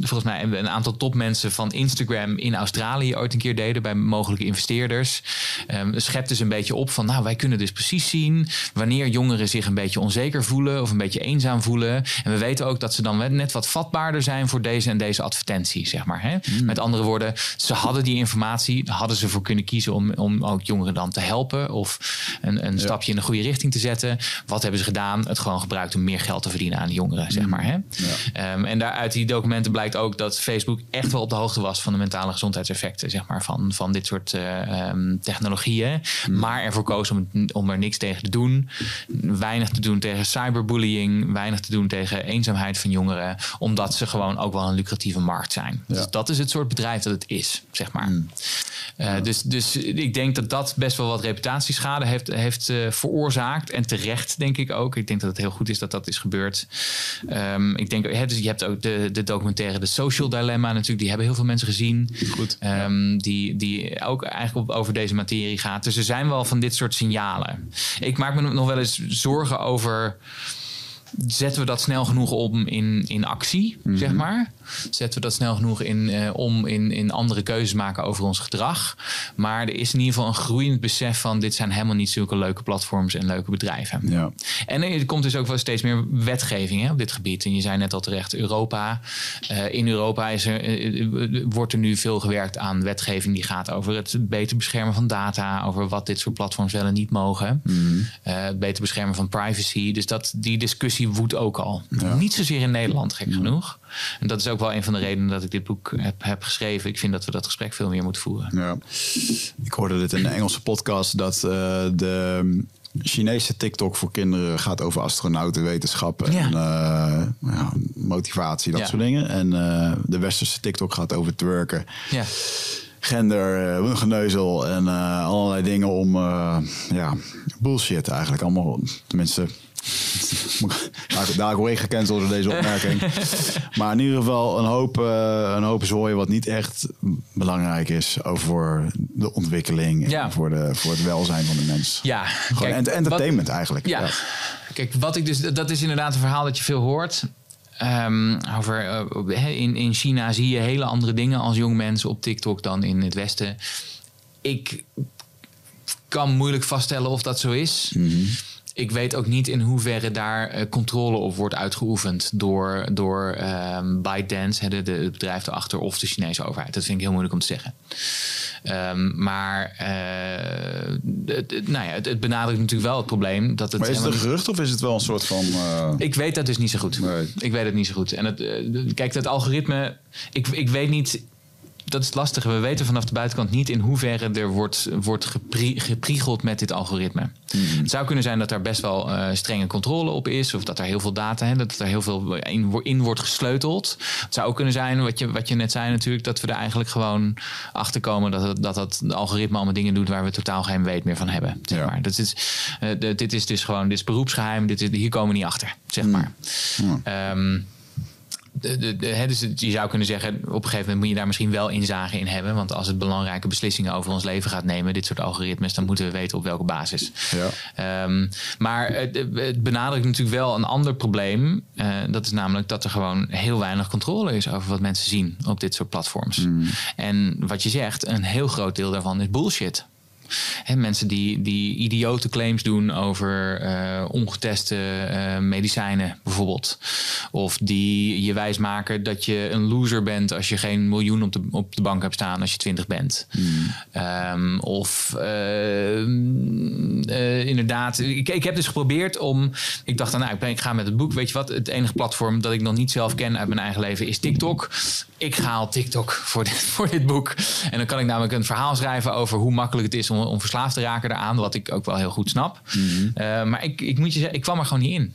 volgens mij een aantal topmensen van Instagram in Australië ooit een keer deden bij mogelijke investeerders, um, schept dus een beetje op van nou wij kunnen dus precies zien wanneer jongeren zich een beetje onzeker voelen of een beetje eenzaam voelen. En we weten ook dat ze dan net wat vatbaarder zijn voor deze en deze advertentie, zeg maar. Hè? Hmm. Met andere woorden, ze hadden die informatie hadden ze voor kunnen kiezen om, om ook jongeren dan te helpen of een, een stapje in de goede richting te zetten. Wat hebben ze gedaan? Het gewoon gebruikt om meer geld te verdienen aan de jongeren, zeg mm. maar. Hè? Ja. Um, en daaruit die documenten blijkt ook dat Facebook echt wel op de hoogte was van de mentale gezondheidseffecten, zeg maar, van, van dit soort uh, technologieën. Mm. Maar ervoor koos om, om er niks tegen te doen. Weinig te doen tegen cyberbullying, weinig te doen tegen eenzaamheid van jongeren, omdat ze gewoon ook wel een lucratieve markt zijn. Dus dat is het soort bedrijf dat het is, zeg maar. Mm. Uh, dus, dus ik denk dat dat best wel wat reputatieschade heeft, heeft uh, veroorzaakt. En terecht, denk ik ook. Ik denk dat het heel goed is dat dat is gebeurd. Um, ik denk, hè, dus je hebt ook de, de documentaire The Social Dilemma natuurlijk. Die hebben heel veel mensen gezien. Goed. Um, die, die ook eigenlijk over deze materie gaat. Dus er zijn wel van dit soort signalen. Ik maak me nog wel eens zorgen over zetten we dat snel genoeg om in, in actie, -hmm. zeg maar? zetten we dat snel genoeg in, uh, om in, in andere keuzes maken over ons gedrag. Maar er is in ieder geval een groeiend besef van dit zijn helemaal niet zulke leuke platforms en leuke bedrijven. Ja. En er komt dus ook wel steeds meer wetgeving hè, op dit gebied. En je zei net al terecht, Europa. Uh, in Europa is er, uh, wordt er nu veel gewerkt aan wetgeving die gaat over het beter beschermen van data, over wat dit soort platforms wel en niet mogen. Mm. het beter beschermen van privacy. Dus dat, die discussie woedt ook al. Ja. Niet zozeer in Nederland, gek ja. genoeg. En dat is ook wel een van de redenen dat ik dit boek heb, heb geschreven. Ik vind dat we dat gesprek veel meer moeten voeren. Ja. Ik hoorde dit in een Engelse podcast dat uh, de Chinese TikTok voor kinderen gaat over astronautenwetenschap en ja. Uh, ja, motivatie, dat ja. soort dingen. En uh, de westerse TikTok gaat over twerken. Ja. Gender, uh, geneuzel en allerlei dingen om ja, bullshit eigenlijk. Allemaal, tenminste, daar, daar word ik gecanceld door deze opmerking. maar in ieder geval een hoop, uh, een hoop zooi wat niet echt belangrijk is over de ontwikkeling en voor, de, voor het welzijn van de mens. Ja, Gewoon kijk, entertainment eigenlijk. Ja. ja. Kijk, wat ik dus, dat is inderdaad een verhaal dat je veel hoort. Um, over, uh, in, in China zie je hele andere dingen als jong mensen op TikTok dan in het Westen. Ik kan moeilijk vaststellen of dat zo is. Mm -hmm ik weet ook niet in hoeverre daar uh, controle op wordt uitgeoefend door, door um, ByteDance, het bedrijf erachter, of de Chinese overheid. Dat vind ik heel moeilijk om te zeggen. Um, maar uh, het, nou ja, het, het, benadrukt natuurlijk wel het probleem. Dat het maar is het een gerucht of is het wel een soort van. Uh... Ik weet dat dus niet zo goed. Nee. Ik weet het niet zo goed. En het, kijk, dat algoritme. Ik, ik weet niet dat is lastig. We weten vanaf de buitenkant niet in hoeverre er wordt, wordt gepriegeld met dit algoritme. Mhm. Het zou kunnen zijn dat er best wel uh, strenge controle op is, of dat er heel veel data, hè, dat er heel veel in, in, wordt gesleuteld. Het zou ook kunnen zijn, wat je, wat je net zei natuurlijk, dat we er eigenlijk gewoon achter komen dat het, dat, dat algoritme allemaal dingen doet waar we totaal geen weet meer van hebben. Zeg maar. dat is, uh, dit is dus gewoon dit is beroepsgeheim, dit is, hier komen we niet achter, zeg mhm. maar. Ehm, de, de, dus je zou kunnen zeggen, op een gegeven moment moet je daar misschien wel inzage in hebben. Want als het belangrijke beslissingen over ons leven gaat nemen, dit soort algoritmes, dan moeten we weten op welke basis. Ja. Ehm, maar het, het, benadrukt natuurlijk wel een ander probleem. Uh, dat is namelijk dat er gewoon heel weinig controle is over wat mensen zien op dit soort platforms. Mm. En wat je zegt, een heel groot deel daarvan is bullshit. He, mensen die, die idiote claims doen over uh, ongeteste uh, medicijnen bijvoorbeeld. Of die je wijsmaken dat je een loser bent als je geen miljoen op de, op de bank hebt staan als je twintig bent. Hmm. Um, of uh, inderdaad, ik, ik heb dus geprobeerd om. Ik dacht, nou, ik, ben, ik ga met het boek. Weet je wat? Het enige platform dat ik nog niet zelf ken uit mijn eigen leven is TikTok. Ik ga al TikTok voor dit, voor dit boek. En dan kan ik namelijk een verhaal schrijven over hoe makkelijk het is om, om verslaafd te raken daaraan. Wat ik ook wel heel goed snap. Mm maar ik, ik moet je zeggen, ik kwam er gewoon niet in.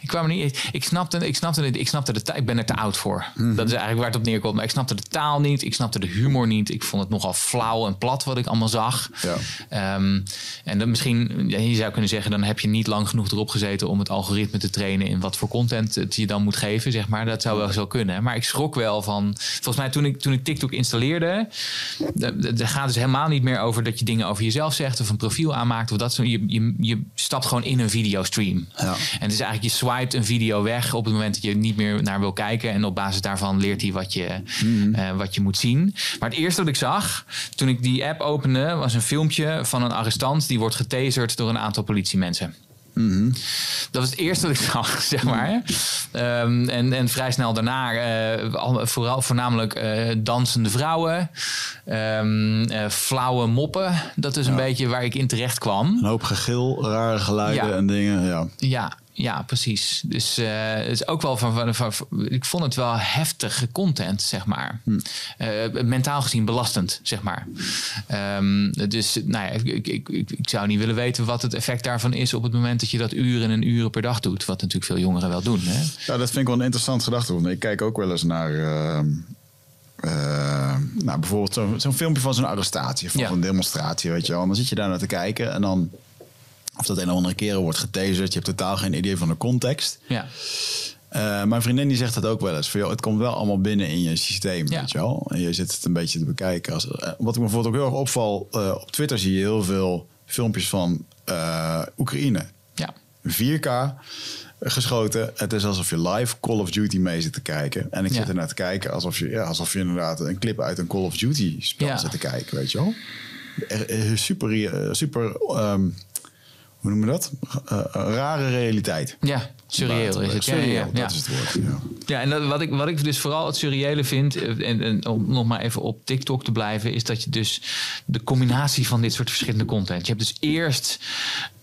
Ik kwam er niet. Ik snapte, ik snapte het. Ik snapte de Ik ben er te oud voor. Mhm. Dat is eigenlijk waar het op neerkomt. Maar ik snapte de taal niet. Ik snapte de humor niet. Ik vond het nogal flauw en plat wat ik allemaal zag. Ja. Ehm, en dan misschien, je zou kunnen zeggen, dan heb je niet lang genoeg erop gezeten om het algoritme te trainen in wat voor content het je dan moet geven, zeg maar. Dat zou wel zo kunnen. Maar ik schrok wel van. Volgens mij toen ik, toen ik TikTok installeerde, er gaat dus helemaal niet meer over dat je dingen over jezelf zegt of een profiel aanmaakt of dat zo. Je, je, je stapt gewoon in een videostream. Ja. En het is eigenlijk je swipet een video weg op het moment dat je niet meer naar wil kijken. En op basis daarvan leert hij wat je, mhm. eh, wat je moet zien. Maar het eerste wat ik zag toen ik die app opende, was een filmpje van een arrestant die wordt getaserd door een aantal politiemensen. Mm Dat was het eerste wat ik zag, zeg maar. Um, en, en vrij snel daarna, uh, vooral, voornamelijk uh, dansende vrouwen, um, uh, flauwe moppen. Dat is een beetje waar ik in terecht kwam. Een hoop gegil, rare geluiden en dingen. Ja. ja, ja, precies. Dus uh, het is ook wel van, van, Ik vond het wel heftige content, zeg maar. Hm. Uh, mentaal gezien belastend, zeg maar. Um, dus nou ja, ik, ik, ik, ik, zou niet willen weten wat het effect daarvan is op het moment dat je dat uren en uren per dag doet. Wat natuurlijk veel jongeren wel doen. Hè? Ja, dat vind ik wel een interessant gedachte. Ik kijk ook wel eens naar. Uh, nou, bijvoorbeeld zo'n zo filmpje van zo'n arrestatie, van ja. een demonstratie, weet je wel. En dan zit je daar naar te kijken en dan of dat een of andere keren wordt getaserd. Je hebt totaal geen idee van de context. Ja. Uh, mijn vriendin die zegt dat ook wel eens. Voor jou, het komt wel allemaal binnen in je systeem, ja. weet je wel. En je zit het een beetje te bekijken. Als, uh, wat ik me bijvoorbeeld ook heel erg opval... Uh, op Twitter zie je heel veel filmpjes van Oekraïne. Ja. 4K geschoten. Het is alsof je live Call of Duty mee zit te kijken. En ik zit er naar te kijken alsof je, ja, alsof je inderdaad een clip uit een Call of Duty spel zit te kijken, weet je wel. Super, super um, hoe noemen we dat? Uh, rare realiteit. Ja, surreëel is het. Surreël, ja, ja, dat is het woord. Ja, ja en dat, wat, ik, wat ik dus vooral het surreële vind, eh, en, en, om nog maar even op TikTok te blijven, is dat je dus de combinatie van dit soort verschillende content. Je hebt dus eerst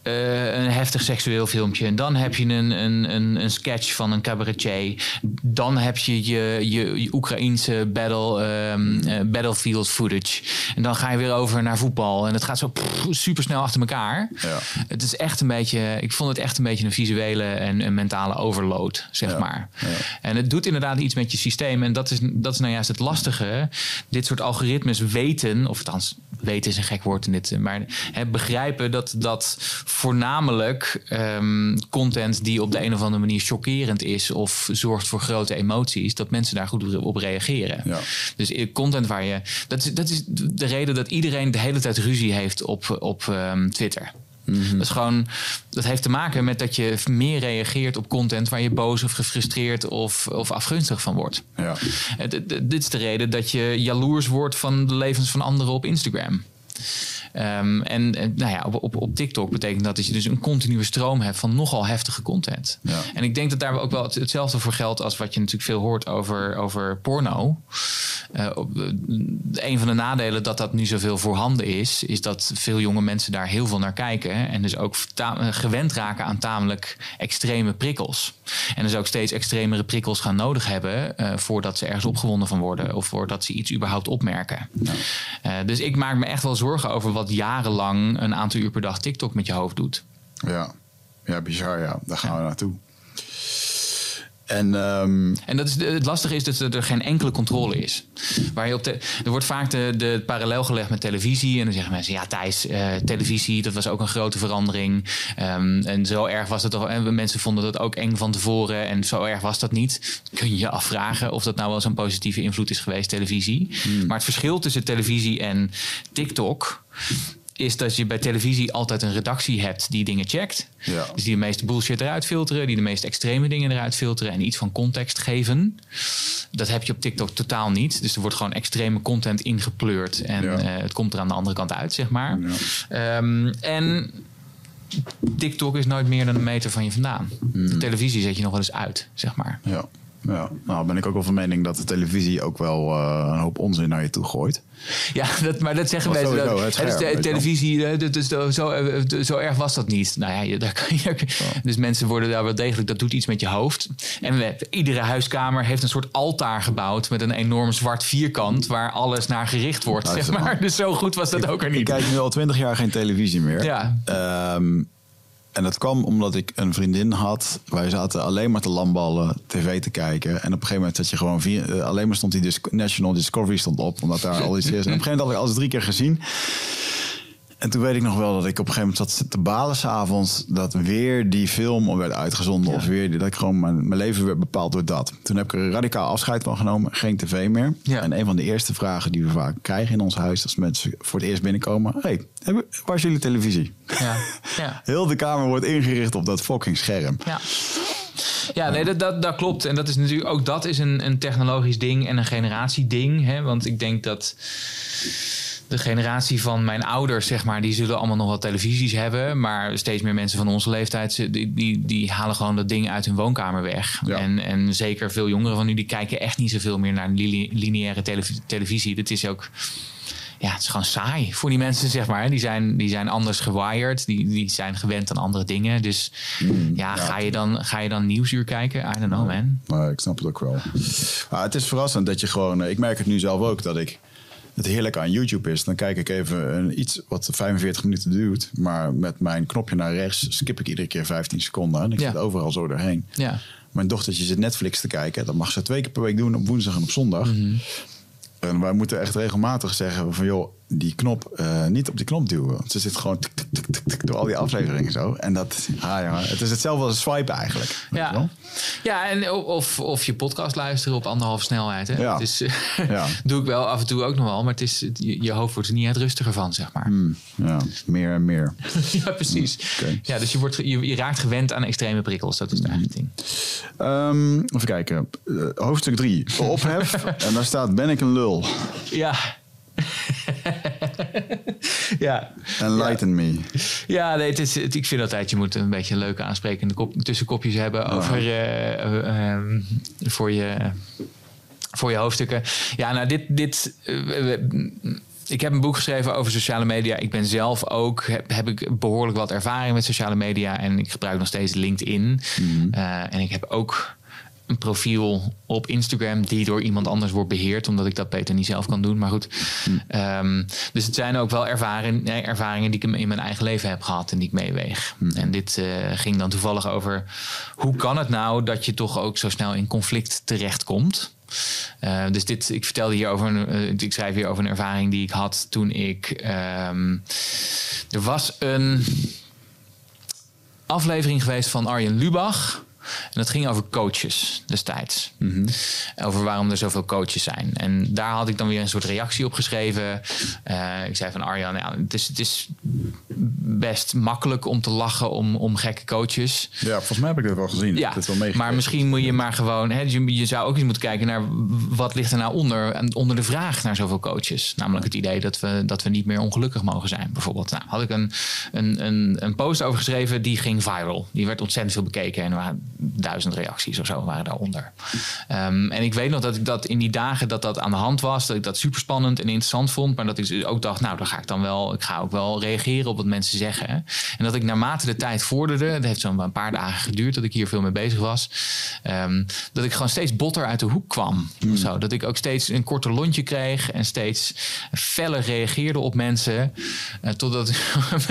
uh, een heftig seksueel filmpje. En dan heb je een, een, een, een, sketch van een cabaretier. Dan heb je je, je, je Oekraïense battle, um, uh, battlefield footage. En dan ga je weer over naar voetbal. En het gaat zo super snel achter elkaar. Ja. Het is echt een beetje, ik vond het echt een beetje een visuele en een mentale overload, zeg maar. Ja. En het doet inderdaad iets met je systeem. En dat is, dat is nou juist het lastige. Dit soort algoritmes weten, of althans, weten is een gek woord in dit, maar hè, begrijpen dat dat voornamelijk um, content die op de een of andere manier chockerend is of zorgt voor grote emoties, dat mensen daar goed op reageren. Ja. Dus content waar je. Dat is, dat is de reden dat iedereen de hele tijd ruzie heeft op, op um, Twitter. Mm Dat is gewoon, dat heeft te maken met dat je meer reageert op content waar je boos of gefrustreerd of, of afgunstig van wordt. Ja. Dit is de reden dat je jaloers wordt van de levens van anderen op Instagram. Um, en, nou ja, op, op, op TikTok betekent dat dat je dus een continue stroom hebt van nogal heftige content. Ja. En ik denk dat daar ook wel hetzelfde voor geldt als wat je natuurlijk veel hoort over, over porno. Uh, een van de nadelen dat dat nu zoveel voorhanden is, is dat veel jonge mensen daar heel veel naar kijken. En dus ook gewend raken aan tamelijk extreme prikkels. En dus ook steeds extremere prikkels gaan nodig hebben uh, voordat ze ergens opgewonden van worden of voordat ze iets überhaupt opmerken. Ja. Uh, dus ik maak me echt wel zorgen over wat jarenlang een aantal uur per dag TikTok met je hoofd doet. Ja, ja bizar ja. Daar gaan we naartoe. En, um... en dat is, het lastige is dat er geen enkele controle is. Waar je op de, er wordt vaak de, de parallel gelegd met televisie. En dan zeggen mensen, ja Thijs, uh, televisie, dat was ook een grote verandering. Um, en zo erg was het toch. En mensen vonden dat ook eng van tevoren. En zo erg was dat niet. Kun je je afvragen of dat nou wel zo'n positieve invloed is geweest, televisie. Hmm. Maar het verschil tussen televisie en TikTok is dat je bij televisie altijd een redactie hebt die dingen checkt. Ja. Dus die de meeste bullshit eruit filteren, die de meest extreme dingen eruit filteren en iets van context geven. Dat heb je op TikTok totaal niet. Dus er wordt gewoon extreme content ingepleurd en eh, het komt er aan de andere kant uit, zeg maar. Ja. Um, en TikTok is nooit meer dan een meter van je vandaan. Hmm. De televisie zet je nog wel eens uit, zeg maar. Ja. Ja, nou ben ik ook wel van mening dat de televisie ook wel uh, een hoop onzin naar je toe gooit. Ja, dat, maar dat zeggen mensen. Dat, het, scherm, het is de, televisie, eh, dus zo, eh, zo erg was dat niet. Nou ja, daar kan je, dus mensen worden daar wel degelijk, dat doet iets met je hoofd. En we, iedere huiskamer heeft een soort altaar gebouwd met een enorm zwart vierkant waar alles naar gericht wordt. zeg maar. Dus zo goed was dat ook er niet. Ik kijk nu al twintig jaar geen televisie meer. Ja. Um, en dat kwam omdat ik een vriendin had. Wij zaten alleen maar te lamballen, tv te kijken. En op een gegeven moment zat je gewoon vier, eh, alleen maar stond die National Discovery stond op. Omdat daar al iets is. En op een gegeven moment had ik alles drie keer gezien. En toen weet ik nog wel dat ik op een gegeven moment zat te balen s'avonds dat weer die film werd uitgezonden. Of weer dat ik gewoon mijn, mijn, leven werd bepaald door dat. Toen heb ik er radicaal afscheid van genomen. Geen tv meer. En een van de eerste vragen die we vaak krijgen in ons huis als mensen voor het eerst binnenkomen. hey, waar is jullie televisie? Ja. ja. Heel de kamer wordt ingericht op dat fucking scherm. Ja. Ja, nee, dat, dat, dat klopt. En dat is natuurlijk ook dat is een, een technologisch ding en een generatieding. Hè? Want ik denk dat de generatie van mijn ouders, zeg maar, die zullen allemaal nog wel televisies hebben. Maar steeds meer mensen van onze leeftijd, die, die, die halen gewoon dat ding uit hun woonkamer weg. En, en zeker veel jongeren van nu, die kijken echt niet zoveel meer naar lineaire televisie. Dat is ook ja, het is gewoon saai voor die mensen, zeg maar. Die zijn, die zijn anders gewired. Die, die zijn gewend aan andere dingen. Dus mm, ja, ga, je dan, ga je dan nieuwsuur kijken? I don't know, man. Maar ik snap het ook wel. Maar het is verrassend dat je gewoon... Eh, ik merk het nu zelf ook, dat ik het heerlijke aan YouTube is, dan kijk ik even een, iets wat 45 minuten duurt. Maar met mijn knopje naar rechts skip ik iedere keer 15 seconden. En ik zit overal zo doorheen. Ja. Mijn dochtertje zit Netflix te kijken. Dat mag ze twee keer per week doen op woensdag en op zondag. Mhm. En wij moeten echt regelmatig zeggen van joh, die knop uh, niet op die knop duwen. Want ze zit gewoon door al die afleveringen zo. En dat, ah ja, het is hetzelfde als swipe eigenlijk. Ja, ja en of, of je podcast luisteren op anderhalf snelheid. Hè? Ja. Het is, ja. doe ik wel af en toe ook nog wel, maar het is, je, hoofd wordt er niet uit rustiger van, zeg maar. Hmm, ja, meer en meer. ja, precies. Hmm, ja, dus je, wordt, je, je, raakt gewend aan extreme prikkels. Dat is het eigenlijk ding. Um, even kijken. Uh, hoofdstuk 3. Ophef. en daar staat ben ik een lul. Ja. ja. Enlighten ja. me. Ja, nee, het is, ik vind altijd, je moet een beetje een leuke aansprekende kop, tussenkopjes hebben over uh, uh, voor, je, voor je hoofdstukken. Ja, nou, dit. dit uh, ik heb een boek geschreven over sociale media. Ik ben zelf ook, heb, heb ik behoorlijk wat ervaring met sociale media. En ik gebruik nog steeds LinkedIn. Mm -hmm. en ik heb ook een profiel op Instagram die door iemand anders wordt beheerd, omdat ik dat beter niet zelf kan doen. Maar goed. Hm. Um, dus het zijn ook wel ervaring, ervaringen die ik in mijn eigen leven heb gehad en die ik meeweeg. Hm. En dit uh, ging dan toevallig over hoe kan het nou dat je toch ook zo snel in conflict terechtkomt. Uh, dus dit, ik vertelde hier over een, uh, ik schrijf hier over een ervaring die ik had toen ik. Um, er was een aflevering geweest van Arjen Lubach. En dat ging over coaches destijds. Mm Over waarom er zoveel coaches zijn. En daar had ik dan weer een soort reactie op geschreven. Uh, ik zei van Arjan, ja, het, is, het is best makkelijk om te lachen om, om gekke coaches. Ja, volgens mij heb ik dat wel gezien. Ja, wel maar misschien moet je maar gewoon... Hè, je, je, zou ook eens moeten kijken naar wat ligt er nou onder, onder de vraag naar zoveel coaches. Namelijk het idee dat we, dat we niet meer ongelukkig mogen zijn, bijvoorbeeld. Nou, had ik een, een, een, een post over geschreven, die ging viral. Die werd ontzettend veel bekeken en er waren duizend reacties of zo waren daaronder. Um, en ik weet nog dat ik dat in die dagen dat dat aan de hand was, dat ik dat super spannend en interessant vond. Maar dat ik dus ook dacht, nou, dan ga ik dan wel, ik ga ook wel reageren op wat mensen zeggen. En dat ik naarmate de tijd vorderde, dat heeft zo'n paar dagen geduurd dat ik hier veel mee bezig was, um, dat ik gewoon steeds botter uit de hoek kwam. Mm. Zo, dat ik ook steeds een korter lontje kreeg en steeds feller reageerde op mensen. Uh, totdat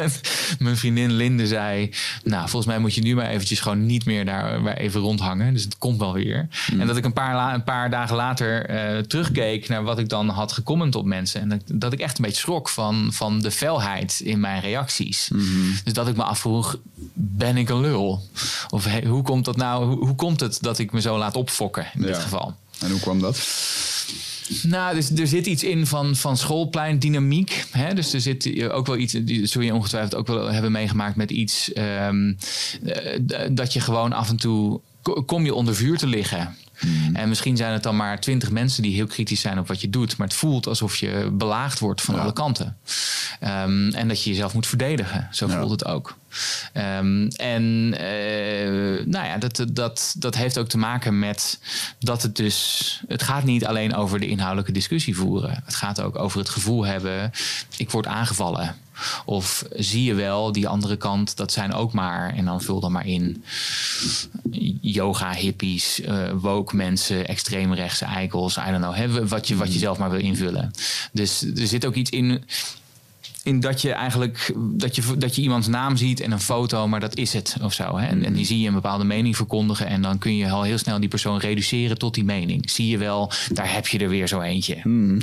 mijn vriendin Linde zei, nou, volgens mij moet je nu maar eventjes gewoon niet meer daar maar even rondhangen. Dus het komt wel weer. Mm. En dat ik een paar, een paar dagen later uh, terugkeek naar wat ik dan had gecomment op mensen. En dat, dat ik echt een beetje schrok van, van de felheid in mijn reacties. Mm-hmm. Dus dat ik me afvroeg, ben ik een lul? Of hoe komt dat nou? Hoe, hoe, komt het dat ik me zo laat opfokken in dit geval? En hoe kwam dat? Nou, dus er zit iets in van, van schoolpleindynamiek. Hè? Dus er zit ook wel iets, die zul je ongetwijfeld ook wel hebben meegemaakt met iets um, dat je gewoon af en toe kom je onder vuur te liggen. Hmm. En misschien zijn het dan maar twintig mensen die heel kritisch zijn op wat je doet. Maar het voelt alsof je belaagd wordt van alle kanten. Um, en dat je jezelf moet verdedigen. Zo voelt het ook. Um, en uh, nou ja, dat, dat, dat heeft ook te maken met dat het dus. Het gaat niet alleen over de inhoudelijke discussie voeren. Het gaat ook over het gevoel hebben: ik word aangevallen. Of zie je wel, die andere kant, dat zijn ook maar, en dan vul dan maar in, yoga-hippies, uh, woke mensen, extreemrechtse eikels, I don't know, hè, wat, je, wat je zelf maar wil invullen. Dus er zit ook iets in in dat je eigenlijk dat je, dat je iemands naam ziet en een foto, maar dat is het of zo. Hè? En, en die zie je een bepaalde mening verkondigen en dan kun je al heel snel die persoon reduceren tot die mening. Zie je wel, daar heb je er weer zo eentje. Hmm.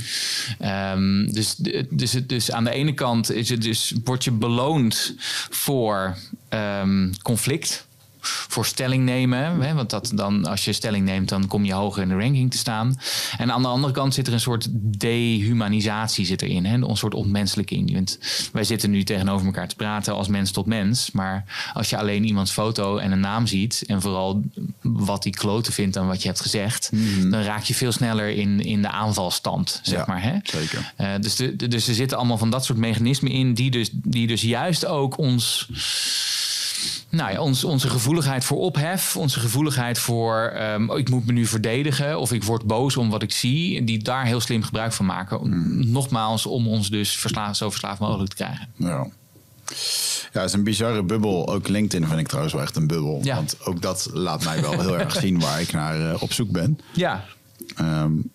Um, dus, dus, dus aan de ene kant is het dus, word je beloond voor um, conflict voor stelling nemen. Hè? Want dat dan, als je stelling neemt, dan kom je hoger in de ranking te staan. En aan de andere kant zit er een soort dehumanisatie zit erin. Hè? Een soort ontmenselijking. Want wij zitten nu tegenover elkaar te praten als mens tot mens. Maar als je alleen iemands foto en een naam ziet. En vooral wat die kloten vindt aan wat je hebt gezegd. Mhm. Dan raak je veel sneller in, in de aanvalstand, zeg maar. Hè? Zeker. Uh, dus, de, dus er zitten allemaal van dat soort mechanismen in. Die dus, die dus juist ook ons nou ja, ons, onze gevoeligheid voor ophef, onze gevoeligheid voor um, ik moet me nu verdedigen of ik word boos om wat ik zie, die daar heel slim gebruik van maken. Hmm. Nogmaals, om ons dus zo verslaafd mogelijk te krijgen. Ja. Ja, het is een bizarre bubbel. Ook LinkedIn vind ik trouwens wel echt een bubbel. Ja. Want ook dat laat mij wel heel erg zien waar ik naar uh, op zoek ben. Ja. Um,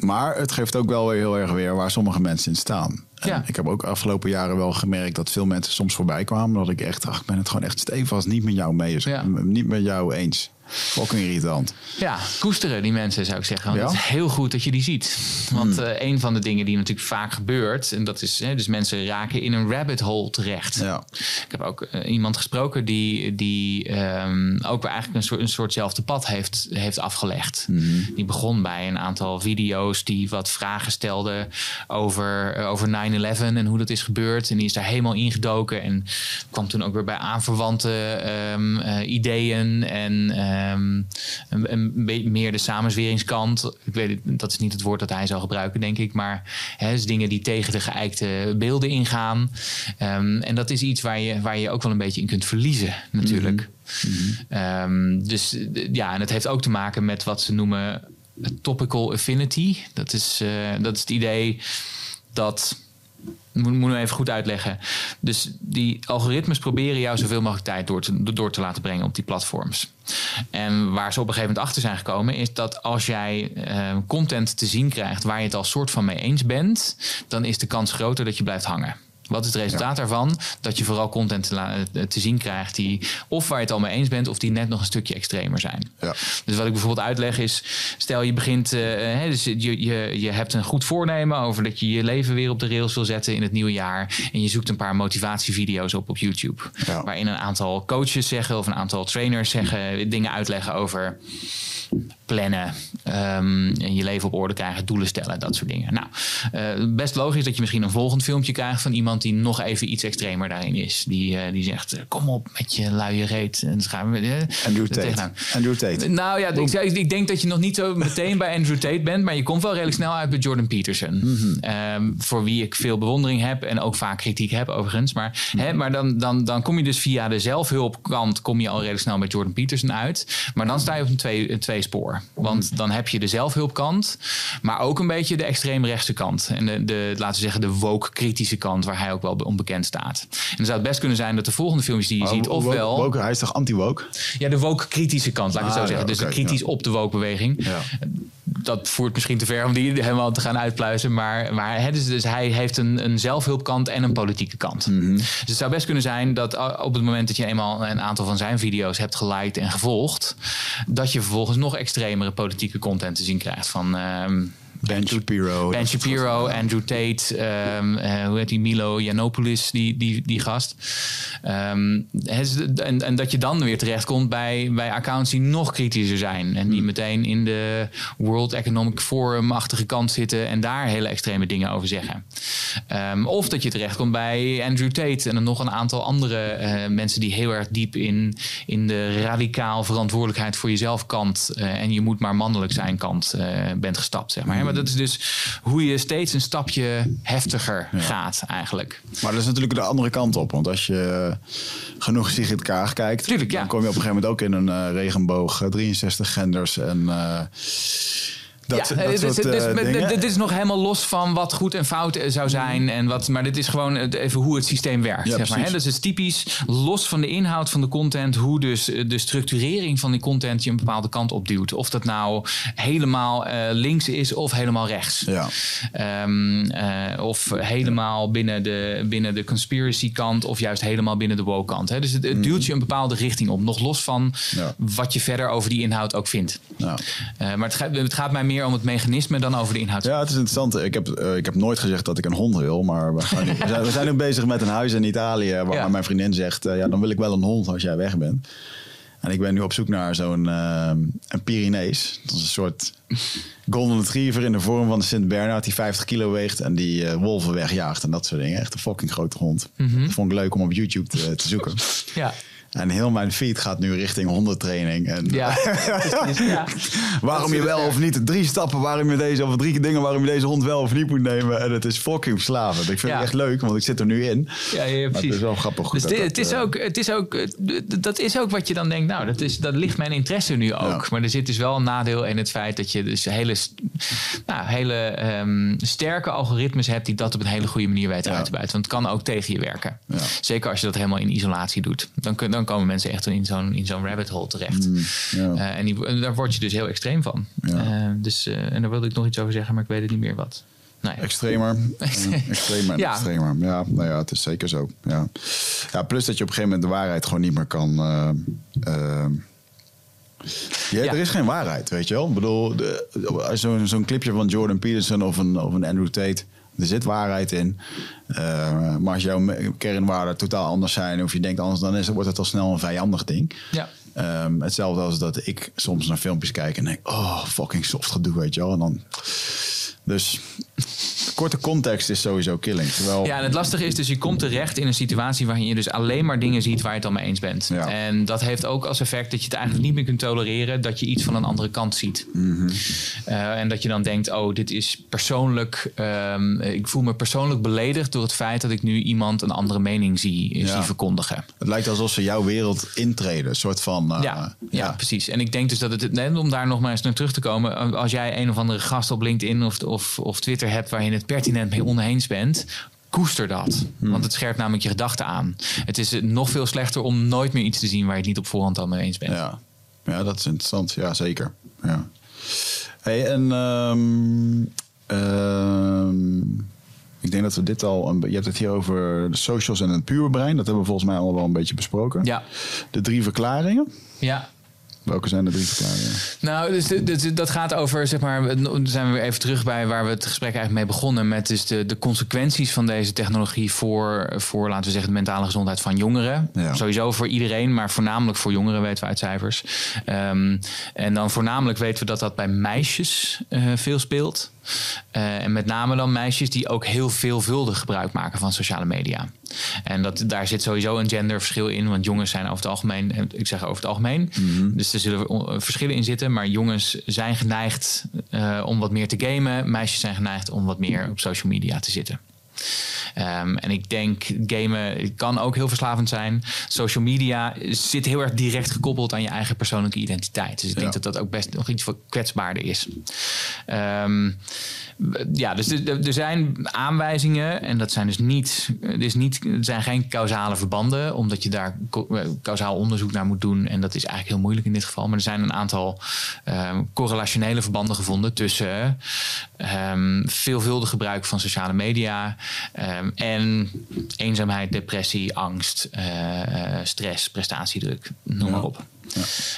maar het geeft ook wel weer heel erg weer waar sommige mensen in staan. Ja. Ik heb ook afgelopen jaren wel gemerkt dat veel mensen soms voorbij kwamen. Dat ik echt, ach, ik ben het gewoon echt stevast niet met jou mee. Ja. Niet met jou eens. Fucking irritant. Ja, koesteren die mensen zou ik zeggen. Want het is heel goed dat je die ziet. Want hmm. uh, een van de dingen die natuurlijk vaak gebeurt... en dat is, hè, dus mensen raken in een rabbit hole terecht. Ja. Ik heb ook uh, iemand gesproken die, die um, ook eigenlijk een soort, een soortzelfde pad heeft, heeft afgelegd. Hmm. Die begon bij een aantal video's die wat vragen stelden over, uh, over 9-11 en hoe dat is gebeurd. En die is daar helemaal ingedoken en kwam toen ook weer bij aanverwante um, ideeën en Um, een, een, meer de samenzweringskant. Ik weet het, dat is niet het woord dat hij zou gebruiken, denk ik. Maar hè, dus dingen die tegen de geëikte beelden ingaan. Um, en dat is iets waar je, waar je ook wel een beetje in kunt verliezen, natuurlijk. Mm um, dus ja, en het heeft ook te maken met wat ze noemen topical affinity. Dat is, uh, dat is het idee dat moet, moet even goed uitleggen. Dus die algoritmes proberen jou zoveel mogelijk tijd door te, door te laten brengen op die platforms. En waar ze op een gegeven moment achter zijn gekomen, is dat als jij uh, content te zien krijgt waar je het al soort van mee eens bent, dan is de kans groter dat je blijft hangen. Wat is het resultaat daarvan? Dat je vooral content te, eh, te, zien krijgt die of waar je het al mee eens bent, of die net nog een stukje extremer zijn. Ja. Dus wat ik bijvoorbeeld uitleg is: stel je begint, uh, hè, dus je, je, je hebt een goed voornemen over dat je je leven weer op de rails wil zetten in het nieuwe jaar. En je zoekt een paar motivatievideo's op op YouTube. Waarin een aantal coaches zeggen of een aantal trainers zeggen, dingen uitleggen over plannen, Ehm, je leven op orde krijgen, doelen stellen, dat soort dingen. Nou, uh, best logisch dat je misschien een volgend filmpje krijgt van iemand die nog even iets extremer daarin is. Die, uh, die zegt: Kom op met je luie reet. En dan gaan we. Uh, Andrew Tate. Andrew Tate. Nou ja, ik, ik, denk dat je nog niet zo meteen bij Andrew Tate bent, maar je komt wel redelijk snel uit bij Jordan Peterson. Mm -hmm. voor wie ik veel bewondering heb en ook vaak kritiek heb, overigens. Maar, mm -hmm. hè, maar dan, dan, dan kom je dus via de zelfhulpkant kom je al redelijk snel bij Jordan Peterson uit. Maar dan sta je op een twee, een twee spoor. Want dan heb je de zelfhulpkant, maar ook een beetje de extreemrechtse kant. En de, de, laten we zeggen, de woke-kritische kant, waar hij ook wel onbekend staat. En dan zou het best kunnen zijn dat de volgende filmpjes die je ziet, ofwel... Woke, hij is toch anti-woke? Ja, de woke-kritische kant, laat ik het zo ah, zeggen. dus de kritisch op de woke-beweging. Ja dat voert misschien te ver om die helemaal te gaan uitpluizen. Maar, maar hè, dus, dus, hij heeft een, een zelfhulpkant en een politieke kant. Mhm. Dus het zou best kunnen zijn dat op het moment dat je eenmaal een aantal van zijn video's hebt geliked en gevolgd, dat je vervolgens nog extremere politieke content te zien krijgt van. Uh, Ben Shapiro. Ben Shapiro, Andrew Tate, um, uh, hoe heet die, Milo Yiannopoulos, die, die, die gast. Um, en, en dat je dan weer terechtkomt bij, bij accounts die nog kritischer zijn. En die hmm. meteen in de World Economic Forum-achtige kant zitten en daar hele extreme dingen over zeggen. Um, of dat je terechtkomt bij Andrew Tate en dan nog een aantal andere uh, mensen die heel erg diep in, in de radicaal verantwoordelijkheid voor jezelf kant uh, en je moet maar mannelijk zijn kant bent gestapt, zeg maar. Maar dat is dus hoe je steeds een stapje heftiger gaat eigenlijk. Maar dat is natuurlijk de andere kant op. Want als je genoeg Sigrid Kaag kijkt... Tuurlijk, dan kom je op een gegeven moment ook in een uh, regenboog. 63 genders en... Uh, dat, ja, dat dus, dus, dit is nog helemaal los van wat goed en fout zou zijn. En wat, maar dit is gewoon even hoe het systeem werkt. Ja, zeg maar, hè? Dus het is typisch los van de inhoud van de content, hoe dus de structurering van die content je een bepaalde kant opduwt. Of dat nou helemaal uh, links is of helemaal rechts. Ja. Um, uh, of helemaal binnen de, binnen de conspiracy kant, of juist helemaal binnen de woke kant. Hè? Dus het, het mm. duwt je een bepaalde richting op. Nog los van wat je verder over die inhoud ook vindt. Uh, maar het het gaat mij meer om het mechanisme dan over de inhoud. Ja, het is interessant. Ik heb, uh, ik heb nooit gezegd dat ik een hond wil. Maar we, gaan nu, we, zijn, we zijn nu bezig met een huis in Italië. Waar ja. mijn vriendin zegt: uh, ja, dan wil ik wel een hond als jij weg bent. En ik ben nu op zoek naar zo'n uh, een Pyrenees. Dat is een soort golden retriever in de vorm van de Sint Bernard die 50 kilo weegt en die uh, wolven wegjaagt en dat soort dingen. Echt een fucking grote hond. Mm -hmm. Dat vond ik leuk om op YouTube te, te zoeken. ja. En heel mijn feed gaat nu richting hondentraining. En ja, ja. waarom je wel of niet, drie stappen waarom je deze, of drie dingen waarom je deze hond wel of niet moet nemen. En het is fucking verslavend. Ik vind het echt leuk, want ik zit er nu in. Ja, ja precies. het is wel grappig. Dus het, is ook, het is ook, dat is ook wat je dan denkt, nou, dat, is, dat ligt mijn interesse nu ook. Maar er zit dus wel een nadeel in het feit dat je dus hele, nou, hele um, sterke algoritmes hebt die dat op een hele goede manier weten uit te buiten. Want het kan ook tegen je werken. Zeker als je dat helemaal in isolatie doet. Dan kun, dan komen mensen echt in zo'n in zo'n rabbit hole terecht. Mm, ja. uh, en, die, daar word je dus heel extreem van. Ja. Uh, dus, uh, en daar wilde ik nog iets over zeggen, maar ik weet het niet meer wat. Nou ja. Extremer. extremer ja. extremer. Ja, nou ja, het is zeker zo. Ja. ja, plus dat je op een gegeven moment de waarheid gewoon niet meer kan. Ja, ja, Er is geen waarheid, weet je wel. Ik bedoel, zo'n zo'n clipje van Jordan Peterson of een, of een Andrew Tate er zit waarheid in. Uh, maar als jouw kernwaarden totaal anders zijn of je denkt anders, dan is, wordt het al snel een vijandig ding. Ja. Um, hetzelfde als dat ik soms naar filmpjes kijk en denk, oh, fucking soft gedoe, weet je wel. En dan, dus korte context is sowieso killing. Terwijl... Ja, en het lastige is dus, je komt terecht in een situatie waarin je dus alleen maar dingen ziet waar je het al mee eens bent. Ja. En dat heeft ook als effect dat je het eigenlijk niet meer kunt tolereren dat je iets van een andere kant ziet. Mm -hmm. uh, en dat je dan denkt, oh, dit is persoonlijk, um, ik voel me persoonlijk beledigd door het feit dat ik nu iemand een andere mening zie, ja. zie verkondigen. Het lijkt alsof ze jouw wereld intreden, een soort van... Uh, ja, ja, precies. En ik denk dus dat het, om daar nog maar eens naar terug te komen, als jij een of andere gast op LinkedIn of, of, of Twitter hebt waarin het pertinent mee oneens bent, koester dat. Hmm. Want het scherpt namelijk je gedachten aan. Het is nog veel slechter om nooit meer iets te zien waar je het niet op voorhand al mee eens bent. Ja, ja dat is interessant. Ja, zeker. Ja. Hey, en um, um, ik denk dat we dit al. Een, je hebt het hier over de socials en het pure brein. Dat hebben we volgens mij al wel een beetje besproken. Ja. De drie verklaringen. Ja. Welke zijn de drie verklaringen? Nou, dus, dus, dat gaat over, zeg maar, dan zijn we weer even terug bij waar we het gesprek eigenlijk mee begonnen. Met dus de, de consequenties van deze technologie voor, voor, laten we zeggen, de mentale gezondheid van jongeren. Sowieso voor iedereen, maar voornamelijk voor jongeren weten we uit cijfers. Um, en dan voornamelijk weten we dat dat bij meisjes uh, veel speelt. Uh, en met name dan meisjes die ook heel veelvuldig gebruik maken van sociale media. En dat, daar zit sowieso een genderverschil in, want jongens zijn over het algemeen, ik zeg over het algemeen, mm dus er zullen verschillen in zitten, maar jongens zijn geneigd uh, om wat meer te gamen, meisjes zijn geneigd om wat meer op social media te zitten. Um, en ik denk, gamen kan ook heel verslavend zijn. Social media zit heel erg direct gekoppeld aan je eigen persoonlijke identiteit. Dus ik denk dat dat ook best nog iets kwetsbaarder is. Um, ja, dus er, zijn aanwijzingen en dat zijn dus niet, is niet, er zijn geen causale verbanden, omdat je daar causaal onderzoek naar moet doen. En dat is eigenlijk heel moeilijk in dit geval. Maar er zijn een aantal um, correlationele verbanden gevonden tussen um, veelvuldig gebruik van sociale media um, en eenzaamheid, depressie, angst, uh, stress, prestatiedruk, noem maar op.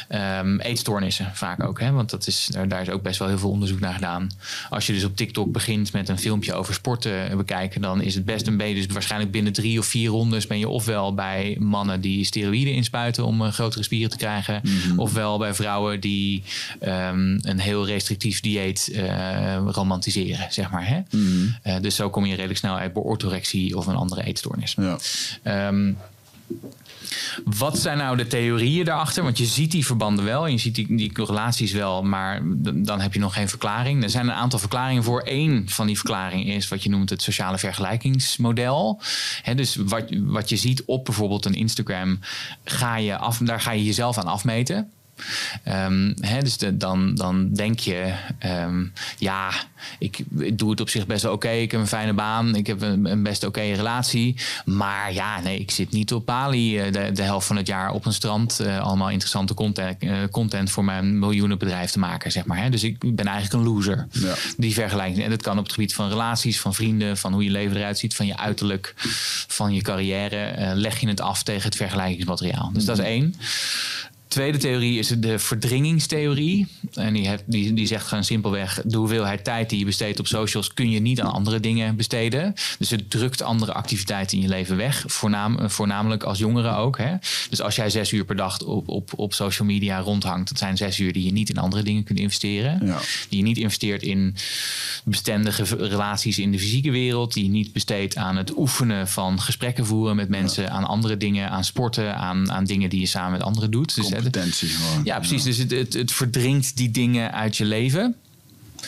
Ja. Um, eetstoornissen vaak ook, hè? want dat is, daar, is ook best wel heel veel onderzoek naar gedaan. Als je dus op TikTok begint met een filmpje over sporten bekijken, dan is het best een beetje, dus waarschijnlijk binnen drie of vier rondes ben je ofwel bij mannen die steroïden inspuiten om grotere spieren te krijgen, mhm. ofwel bij vrouwen die um, een heel restrictief dieet uh, romantiseren, zeg maar. Hè? Mm uh, dus zo kom je redelijk snel uit bij orthorexie of een andere eetstoornis. Ja. Um, wat zijn nou de theorieën daarachter? Want je ziet die verbanden wel je ziet die, die correlaties wel, maar dan heb je nog geen verklaring. Er zijn een aantal verklaringen voor. Eén van die verklaringen is wat je noemt het sociale vergelijkingsmodel. dus wat, wat je ziet op bijvoorbeeld een Instagram, ga je af, daar ga je jezelf aan afmeten. Um, hè, dus de, dan, dan denk je, um, ja, ik, ik, doe het op zich best wel oké. Ik heb een fijne baan, ik heb een, een best oké relatie. Maar ja, nee, ik zit niet op Bali eh, de, de helft van het jaar op een strand. Uh, allemaal interessante content, uh, content voor mijn miljoenenbedrijf te maken, zeg maar. Hè. Dus ik ben eigenlijk een loser. Ja. Die vergelijking. En dat kan op het gebied van relaties, van vrienden, van hoe je leven eruit ziet, van je uiterlijk, van je carrière. leg je het af tegen het vergelijkingsmateriaal. Dus dat is één tweede theorie is de verdringingstheorie. En die, heeft, die, die zegt gewoon simpelweg: de hoeveelheid tijd die je besteedt op socials kun je niet aan andere dingen besteden. Dus het drukt andere activiteiten in je leven weg. Voornaam, voornamelijk als jongere ook. Hè? Dus als jij zes uur per dag op, op, op social media rondhangt, dat zijn zes uur die je niet in andere dingen kunt investeren. Ja. Die je niet investeert in bestendige relaties in de fysieke wereld. Die je niet besteedt aan het oefenen van gesprekken voeren met mensen, aan andere dingen, aan sporten, aan, aan dingen die je samen met anderen doet. Dus ja, precies. Dus het, het, het verdringt die dingen uit je leven.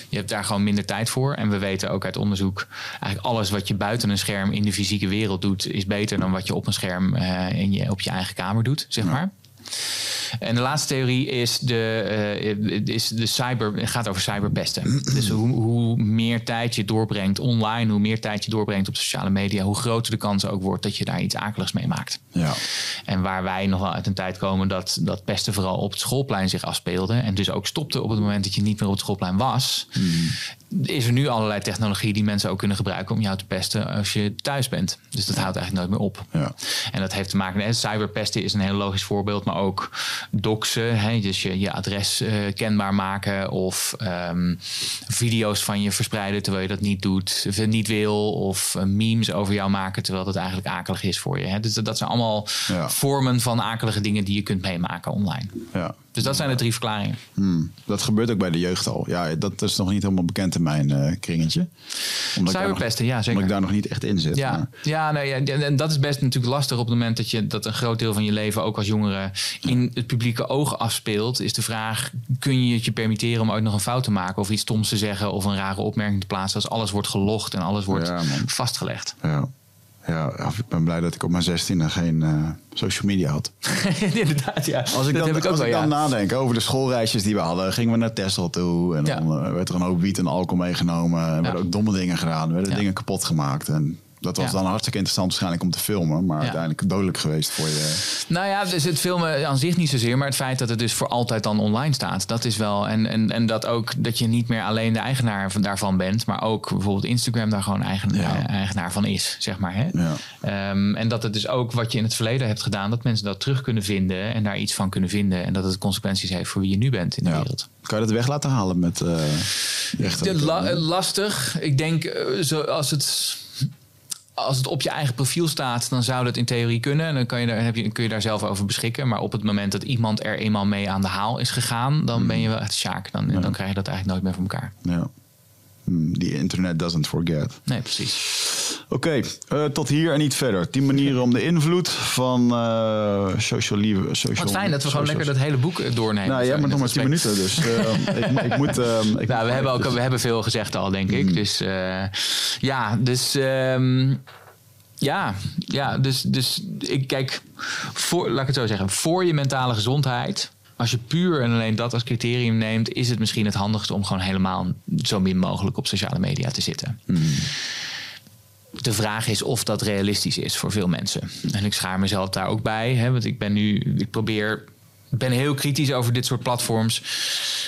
Je hebt daar gewoon minder tijd voor. En we weten ook uit onderzoek, eigenlijk alles wat je buiten een scherm in de fysieke wereld doet, is beter dan wat je op een scherm uh, in je, op je eigen kamer doet, zeg maar. En de laatste theorie is de, uh, is de cyber, gaat over cyberpesten. dus hoe, hoe, meer tijd je doorbrengt online, hoe meer tijd je doorbrengt op sociale media, hoe groter de kans ook wordt dat je daar iets akeligs mee maakt. Ja. En waar wij nog wel uit een tijd komen dat, dat pesten vooral op het schoolplein zich afspeelde. En dus ook stopte op het moment dat je niet meer op het schoolplein was. Hmm is er nu allerlei technologie die mensen ook kunnen gebruiken om jou te pesten als je thuis bent. Dus dat houdt eigenlijk nooit meer op. Ja. En dat heeft te maken met cyberpesten is een heel logisch voorbeeld, maar ook doxen, hè, dus je, je adres uh, kenbaar maken of um, video's van je verspreiden terwijl je dat niet doet, of niet wil, of uh, memes over jou maken terwijl dat eigenlijk akelig is voor je. Hè. Dus dat, dat zijn allemaal ja. vormen van akelige dingen die je kunt meemaken online. Ja. Dus dat zijn de drie verklaringen. Hmm. Dat gebeurt ook bij de jeugd al. Ja, dat is nog niet helemaal bekend in mijn uh, kringetje. Omdat Cyberpesten, ja zeker. Omdat ik daar nog niet echt in zit. Ja, ja, nee, en dat is best natuurlijk lastig op het moment dat je dat een groot deel van je leven ook als jongere in het publieke oog afspeelt. Is de vraag: kun je het je permitteren om ooit nog een fout te maken of iets stoms te zeggen of een rare opmerking te plaatsen als alles wordt gelogd en alles wordt vastgelegd? Ja. Ja, ik ben blij dat ik op mijn 16 geen uh, social media had. Inderdaad, ja. Als ik dan, als ik dan nadenk over de schoolreisjes die we hadden, gingen we naar Tesla toe. En dan uh, werd er een hoop wiet en alcohol meegenomen. Er werden ook domme dingen gedaan. Er werden dingen kapot gemaakt. En Dat was dan hartstikke interessant waarschijnlijk om te filmen, maar uiteindelijk dodelijk geweest voor je. Nou ja, dus het filmen aan zich niet zozeer, maar het feit dat het dus voor altijd dan online staat, dat is wel. En, en, en dat ook dat je niet meer alleen de eigenaar van, daarvan bent, maar ook bijvoorbeeld Instagram daar gewoon eigen, eigenaar van is, zeg maar. Hè? Ehm, en dat het dus ook wat je in het verleden hebt gedaan, dat mensen dat terug kunnen vinden en daar iets van kunnen vinden. En dat het consequenties heeft voor wie je nu bent in de wereld. Kan je dat weg laten halen met uh, lastig. Ik denk, uh, zo, als het als het op je eigen profiel staat, dan zou dat in theorie kunnen. En dan kan je daar, heb je, kun je daar zelf over beschikken. Maar op het moment dat iemand er eenmaal mee aan de haal is gegaan, dan ben je wel echt sjaak. Dan, dan krijg je dat eigenlijk nooit meer voor elkaar. Ja. Hmm, die internet doesn't forget. Nee, precies. Oké, eh, tot hier en niet verder. Tien manieren om de invloed van uh, social lieve. Wat fijn dat we gewoon lekker dat hele boek eh, doornemen. Nou, jij maar nog maar tien minuten, dus ik, ik, moet. Ik nou, we hebben ook we hebben veel gezegd al, denk ik. Hmm. Dus ja, dus. Um, ja, ja, dus, dus ik kijk, voor, laat ik het zo zeggen, voor je mentale gezondheid als je puur en alleen dat als criterium neemt, is het misschien het handigste om gewoon helemaal zo min mogelijk op sociale media te zitten. Hmm. De vraag is of dat realistisch is voor veel mensen. En ik schaar mezelf daar ook bij. Hè, want ik ben nu, ik probeer ben heel kritisch over dit soort platforms.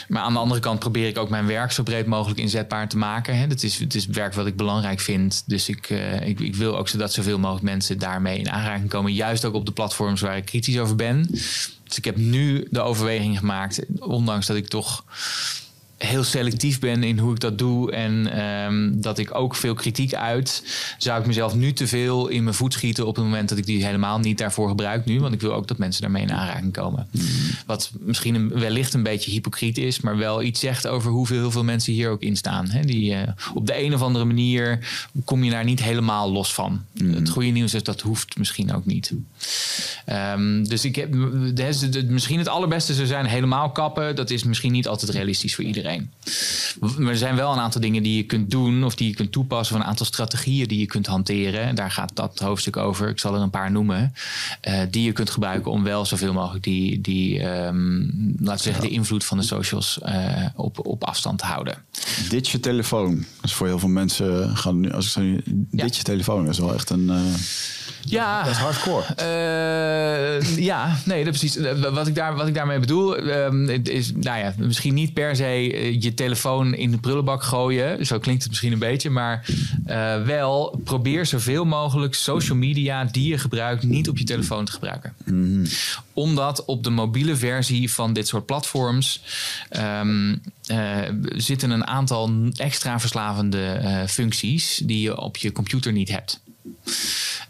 Maar aan de andere kant probeer ik ook mijn werk zo breed mogelijk inzetbaar te maken. Is, het is werk wat ik belangrijk vind. Dus ik, uh, ik, ik, wil ook zodat zoveel mogelijk mensen daarmee in aanraking komen. Juist ook op de platforms waar ik kritisch over ben. Dus ik heb nu de overweging gemaakt, ondanks dat ik toch heel selectief ben in hoe ik dat doe en ehm, dat ik ook veel kritiek uit, zou ik mezelf nu te veel in mijn voet schieten op het moment dat ik die helemaal niet daarvoor gebruik nu, want ik wil ook dat mensen daarmee in aanraking komen. Hmm. Wat misschien een, wellicht een beetje hypocriet is, maar wel iets zegt over hoeveel heel veel mensen hier ook in staan. Hè? Die, uh, op de een of andere manier kom je daar niet helemaal los van. Hmm. Het goede nieuws is dat hoeft misschien ook niet. Um, dus ik heb, misschien het allerbeste zou zijn helemaal kappen. Dat is misschien niet altijd realistisch voor iedereen. Maar er zijn wel een aantal dingen die je kunt doen of die je kunt toepassen, of een aantal strategieën die je kunt hanteren. Daar gaat dat hoofdstuk over. Ik zal er een paar noemen. Uh, die je kunt gebruiken om wel zoveel mogelijk die, die um, laten we zeggen, de invloed van de socials uh, op, op afstand te houden. Dit je telefoon. Dus voor heel veel mensen gaan nu, als ik zo je telefoon is wel echt een. Uh... Ja, dat is hardcore. Uh, ja, nee, dat precies. Wat ik, daar, wat ik daarmee bedoel, um, is nou ja, misschien niet per se eh, je telefoon in de prullenbak gooien. Zo klinkt het misschien een beetje, maar uh, wel probeer zoveel mogelijk social media die je gebruikt niet op je telefoon te gebruiken. Mm Omdat op de mobiele versie van dit soort platforms um, uh, zitten een aantal extra verslavende functies die je op je computer niet hebt.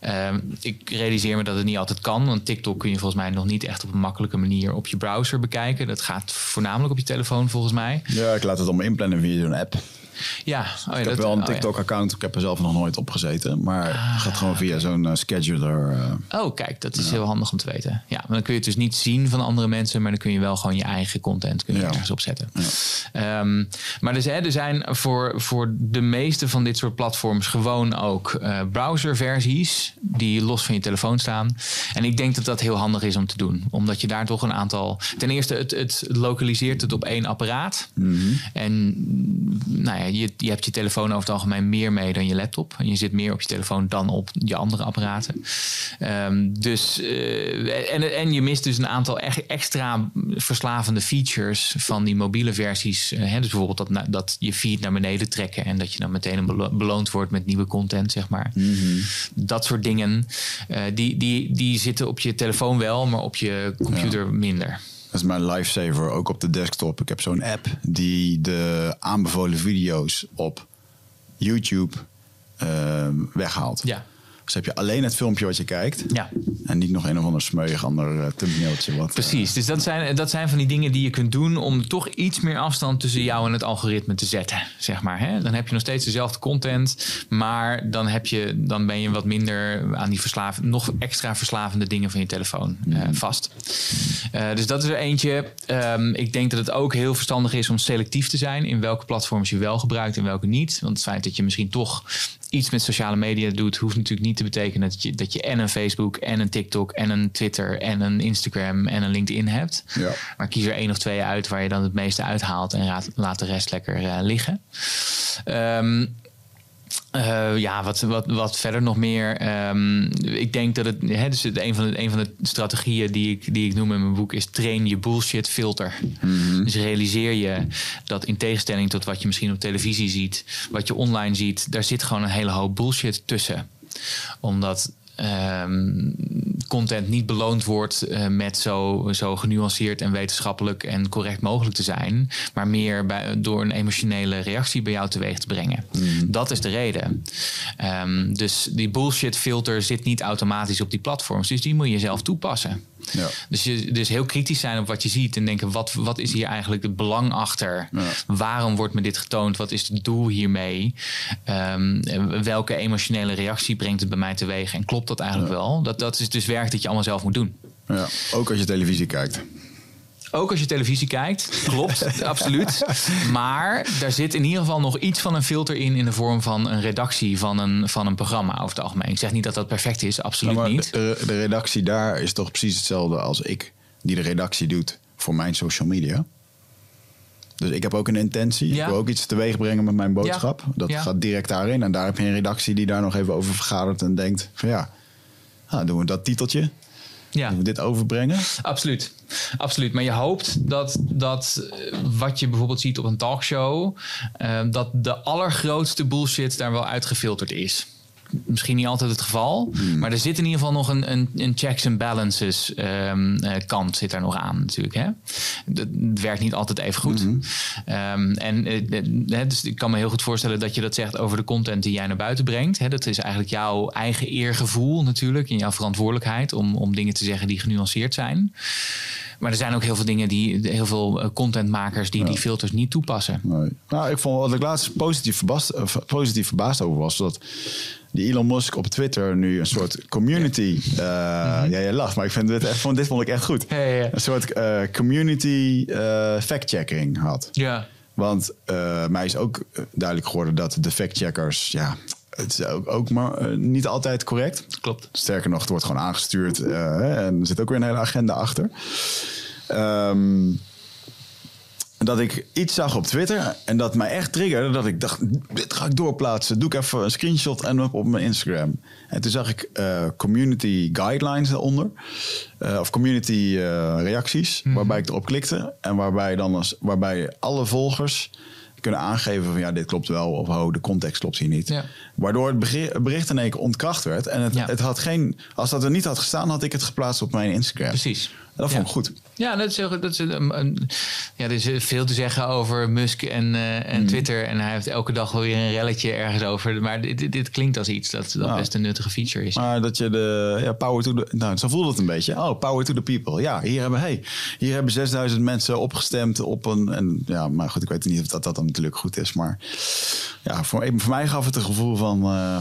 Ehm, ik realiseer me dat het niet altijd kan. Want TikTok kun je volgens mij nog niet echt op een makkelijke manier op je browser bekijken. Dat gaat voornamelijk op je telefoon volgens mij. Ja, ik laat het om inplannen via zo'n app. Ja, oh ik heb wel een oh TikTok-account. Ik heb er zelf nog nooit op gezeten. Maar het ah, gaat gewoon via zo'n uh, scheduler. Uh, oh, kijk, dat is heel handig om te weten. Ja, maar dan kun je het dus niet zien van andere mensen. Maar dan kun je wel gewoon je eigen content kun je ja. ergens opzetten. Ja. Um, maar dus, hè, er zijn voor, voor de meeste van dit soort platforms gewoon ook uh, browserversies. Die los van je telefoon staan. En ik denk dat dat heel handig is om te doen. Omdat je daar toch een aantal... Ten eerste, het, het lokaliseert het op één apparaat. Mm -hmm. En nou ja, je, je hebt je telefoon over het algemeen meer mee dan je laptop. En je zit meer op je telefoon dan op je andere apparaten. Um, dus, uh, en, en je mist dus een aantal extra verslavende features van die mobiele versies. Uh, hè, dus bijvoorbeeld dat, dat je feed naar beneden trekken en dat je dan meteen beloond wordt met nieuwe content, zeg maar. Mm -hmm. Dat soort dingen, uh, die, die, die zitten op je telefoon wel, maar op je computer ja. minder. Dat is mijn lifesaver, ook op de desktop. Ik heb zo'n app die de aanbevolen video's op YouTube uh, weghaalt. Ja. Dus heb je alleen het filmpje wat je kijkt. Ja. En niet nog een of ander smeuig ander uh, thumbnailtje. Wat, Precies. dus dat zijn, dat zijn van die dingen die je kunt doen om toch iets meer afstand tussen jou en het algoritme te zetten. Zeg maar. Hè? Dan heb je nog steeds dezelfde content. Maar dan, heb je, dan ben je wat minder aan die verslaven, nog extra verslavende dingen van je telefoon uh, vast. Uh, dus dat is er eentje. Um, ik denk dat het ook heel verstandig is om selectief te zijn in welke platforms je wel gebruikt en welke niet. Want het feit dat je misschien toch iets met sociale media doet, hoeft natuurlijk niet te betekenen dat je, dat je en een Facebook en een TikTok en een Twitter en een Instagram en een LinkedIn hebt. Ja. Maar kies er één of twee uit waar je dan het meeste uithaalt en laat, laat de rest lekker uh, liggen. Um, Uh, ja, wat, wat, wat verder nog meer. Um, ik denk dat het. Hè, dus een, van de, een van de strategieën die ik, die ik noem in mijn boek is train je bullshit filter. Mm Dus realiseer je dat in tegenstelling tot wat je misschien op televisie ziet, wat je online ziet, daar zit gewoon een hele hoop bullshit tussen. Omdat um, content niet beloond wordt uh, met zo, zo genuanceerd en wetenschappelijk en correct mogelijk te zijn, maar meer bij, door een emotionele reactie bij jou teweeg te brengen. Mm. Dat is de reden. Um, dus die bullshit filter zit niet automatisch op die platforms, dus die moet je zelf toepassen. Ja. Dus, je, dus heel kritisch zijn op wat je ziet en denken: wat, wat is hier eigenlijk het belang achter? Waarom wordt me dit getoond? Wat is het doel hiermee? Um, welke emotionele reactie brengt het bij mij teweeg? En klopt dat eigenlijk wel? Dat, dat is dus werk dat je allemaal zelf moet doen. Ja, ook als je televisie kijkt. Ook als je televisie kijkt, klopt, absoluut. Maar daar zit in ieder geval nog iets van een filter in in de vorm van een redactie van een, van een programma over het algemeen. Ik zeg niet dat dat perfect is, absoluut niet. De, de, redactie daar is toch precies hetzelfde als ik, die de redactie doet voor mijn social media. Dus ik heb ook een intentie. Ik wil ook iets teweeg brengen met mijn boodschap. Dat gaat direct daarin. En daar heb je een redactie die daar nog even over vergadert en denkt van ja, nou, doen we dat titeltje ja. we dit overbrengen. Absoluut. Absoluut. Maar je hoopt dat, dat eh, wat je bijvoorbeeld ziet op een talkshow, uh, dat de allergrootste bullshit daar wel uitgefilterd is misschien niet altijd het geval. Hmm. Maar er zit in ieder geval nog een, een, een checks and balances um, kant zit daar nog aan natuurlijk. Hè? Dat werkt niet altijd even goed. Hmm. Ehm, en uh, dus ik kan me heel goed voorstellen dat je dat zegt over de content die jij naar buiten brengt. Hè? Dat is eigenlijk jouw eigen eergevoel natuurlijk. En jouw verantwoordelijkheid om, om dingen te zeggen die genuanceerd zijn. Maar er zijn ook heel veel dingen die, heel veel contentmakers die die filters niet toepassen. Nee. Nou, ik vond wat ik laatst positief verbaasd, positief verbaasd over was dat die Elon Musk op Twitter nu een soort community. Uh, ja, jij lacht, maar ik vind dit, vond, dit vond ik echt goed. Ja, ja, een soort uh, community uh, fact-checking had. Ja. Want mij is ook duidelijk geworden dat de fact-checkers, ja, het is ook, ook maar niet altijd correct. Klopt. Sterker nog, het wordt gewoon aangestuurd en er zit ook weer een hele agenda achter. Um, dat ik iets zag op Twitter en dat mij echt triggerde. Dat ik dacht, dit ga ik doorplaatsen. Doe ik even een screenshot en op, op mijn Instagram. En toen zag ik uh, community guidelines eronder. Uh, of community uh, reacties. Mhm. Waarbij ik erop klikte. En waarbij, dan als, waarbij alle volgers kunnen aangeven van ja, dit klopt wel. Of oh, de context klopt hier niet. Ja. Waardoor het bericht in één keer ontkracht werd. En het, het had geen, als dat er niet had gestaan, had ik het geplaatst op mijn Instagram. Precies. Dat vond ik goed. Ja, dat is, dat is een, ja, er is veel te zeggen over Musk en, uh, en mm. Twitter. En hij heeft elke dag wel weer een relletje ergens over. Maar dit, dit klinkt als iets dat, dat best een nuttige feature is. Maar dat je de ja, power to the... Nou, zo voelde het een beetje. Oh, power to the people. Ja, hier hebben, hey, hier hebben 6000 mensen opgestemd op een... En, ja, maar goed, ik weet niet of dat, dat dan natuurlijk goed is. Maar ja, voor, voor mij gaf het een gevoel van... Uh,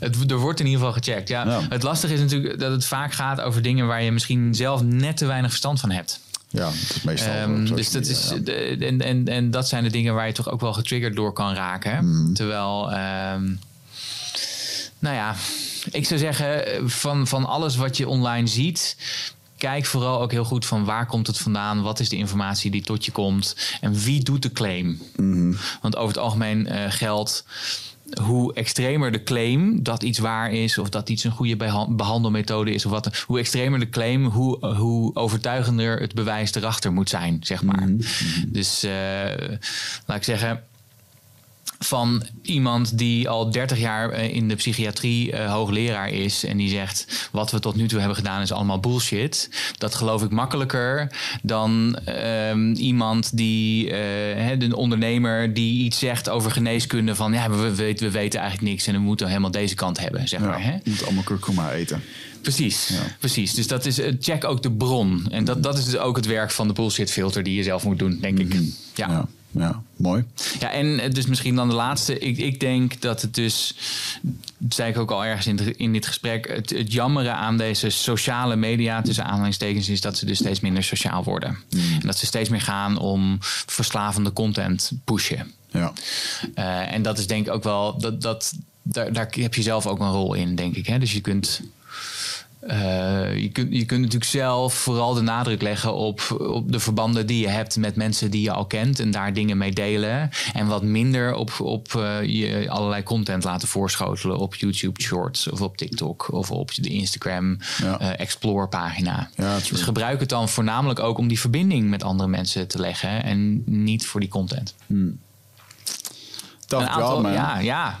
het, er wordt in ieder geval gecheckt. Ja. Het lastige is natuurlijk dat het vaak gaat over dingen waar je misschien zelf net te weinig verstand van hebt. Ja, dat is meestal. Um, dus dat is, en, en, en dat zijn de dingen waar je toch ook wel getriggerd door kan raken. Mm. Terwijl, um, nou ja, ik zou zeggen, van, van alles wat je online ziet, kijk vooral ook heel goed van waar komt het vandaan, wat is de informatie die tot je komt en wie doet de claim. Mm. Want over het algemeen uh, geldt hoe extremer de claim dat iets waar is, of dat iets een goede behandelmethode is, of wat, hoe extremer de claim, hoe, hoe overtuigender het bewijs erachter moet zijn, zeg maar. Mhm. Dus uh, laat ik zeggen van iemand die al 30 jaar eh, in de psychiatrie uh, hoogleraar is en die zegt wat we tot nu toe hebben gedaan is allemaal bullshit. Dat geloof ik makkelijker dan uh, iemand die, uh, een ondernemer die iets zegt over geneeskunde van ja, we, weten, we weten eigenlijk niks en we moeten helemaal deze kant hebben, zeg maar. Hè? Je moet allemaal kurkuma eten. Precies, ja. precies. Dus dat is, check ook de bron. En dat, dat is dus ook het werk van de bullshit filter die je zelf moet doen, denk ik. Mhm. ja ja, mooi. Ja, en eh, dus misschien dan de laatste. Ik, ik denk dat het dus, dat zei ik ook al ergens in, in dit gesprek, het, het jammeren aan deze sociale media, tussen aanhalingstekens, is dat ze dus steeds minder sociaal worden. Mm. En dat ze steeds meer gaan om verslavende content pushen. Ja. Uh, en dat is denk ik ook wel, dat, dat, daar, daar heb je zelf ook een rol in, denk ik. Hè? Dus je kunt uh, je, kunt, je kunt natuurlijk zelf vooral de nadruk leggen op, op de verbanden die je hebt met mensen die je al kent en daar dingen mee delen. En wat minder op, op uh, je allerlei content laten voorschotelen op YouTube Shorts of op TikTok of op de Instagram ja. uh, Explore pagina. Ja, dus gebruik het dan voornamelijk ook om die verbinding met andere mensen te leggen en niet voor die content. Hmm. Een aantal, ja, ja.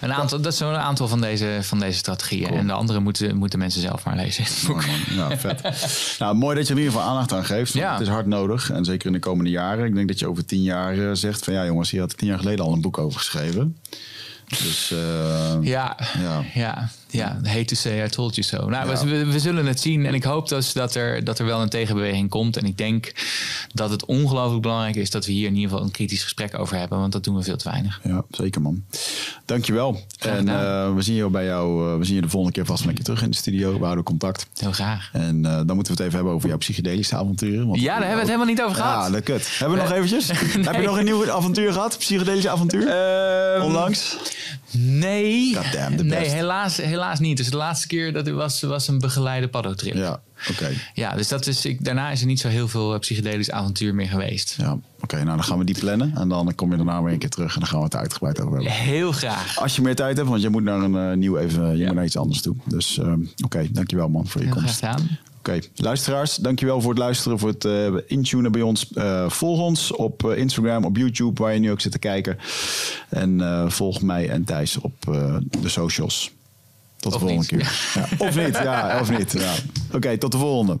Een aantal, dat is zo'n aantal van deze, van deze strategieën. En de andere moeten, moeten mensen zelf maar lezen. Ja, vet. nou, mooi dat je er in ieder geval aandacht aan geeft. Ja. Het is hard nodig. En zeker in de komende jaren. Ik denk dat je over tien jaar eh, zegt van ja jongens, hier had tien jaar geleden al een boek over geschreven. Dus uh, ja, ja, ja, ja. Hate to say I told you so. Nou, we, we, zullen het zien en ik hoop dus dat er, dat er wel een tegenbeweging komt. En ik denk dat het ongelooflijk belangrijk is dat we hier in ieder geval een kritisch gesprek over hebben, want dat doen we veel te weinig. Ja, zeker man. Dankjewel. En uh, we zien je bij jou, uh, we zien je de volgende keer vast een keer terug in de studio. We houden contact. Heel graag. En dan moeten we het even hebben over jouw psychedelische avonturen. Want ja, daar hebben we het helemaal niet over gehad. Ja, dat kut. Hebben we nog eventjes? Heb je nog een nieuw avontuur gehad? Psychedelische avontuur? Um, Onlangs? Nee, nee helaas, helaas niet. Dus de laatste keer dat het was, was een begeleide paddotrip. Ja, oké. Ja, dus dat is, ik, daarna is er niet zo heel veel eh, psychedelisch avontuur meer geweest. Ja, oké. nou, dan gaan we die plannen. En dan kom je daarna weer een keer terug en dan gaan we het uitgebreid over hebben. Heel graag. Als je meer tijd hebt, want je moet naar een uh, nieuw even, je moet naar iets anders toe. Dus uh, oké, dankjewel man voor je heel komst. Graag Oké, luisteraars, dankjewel voor het luisteren, voor het uh, intunen bij ons. Uh, volg ons op uh, Instagram, op YouTube, waar je nu ook zit te kijken. En volg mij en Thijs op de socials. Tot de volgende keer. Ja. Of niet, ja, of niet. Ja. Oké, tot de volgende.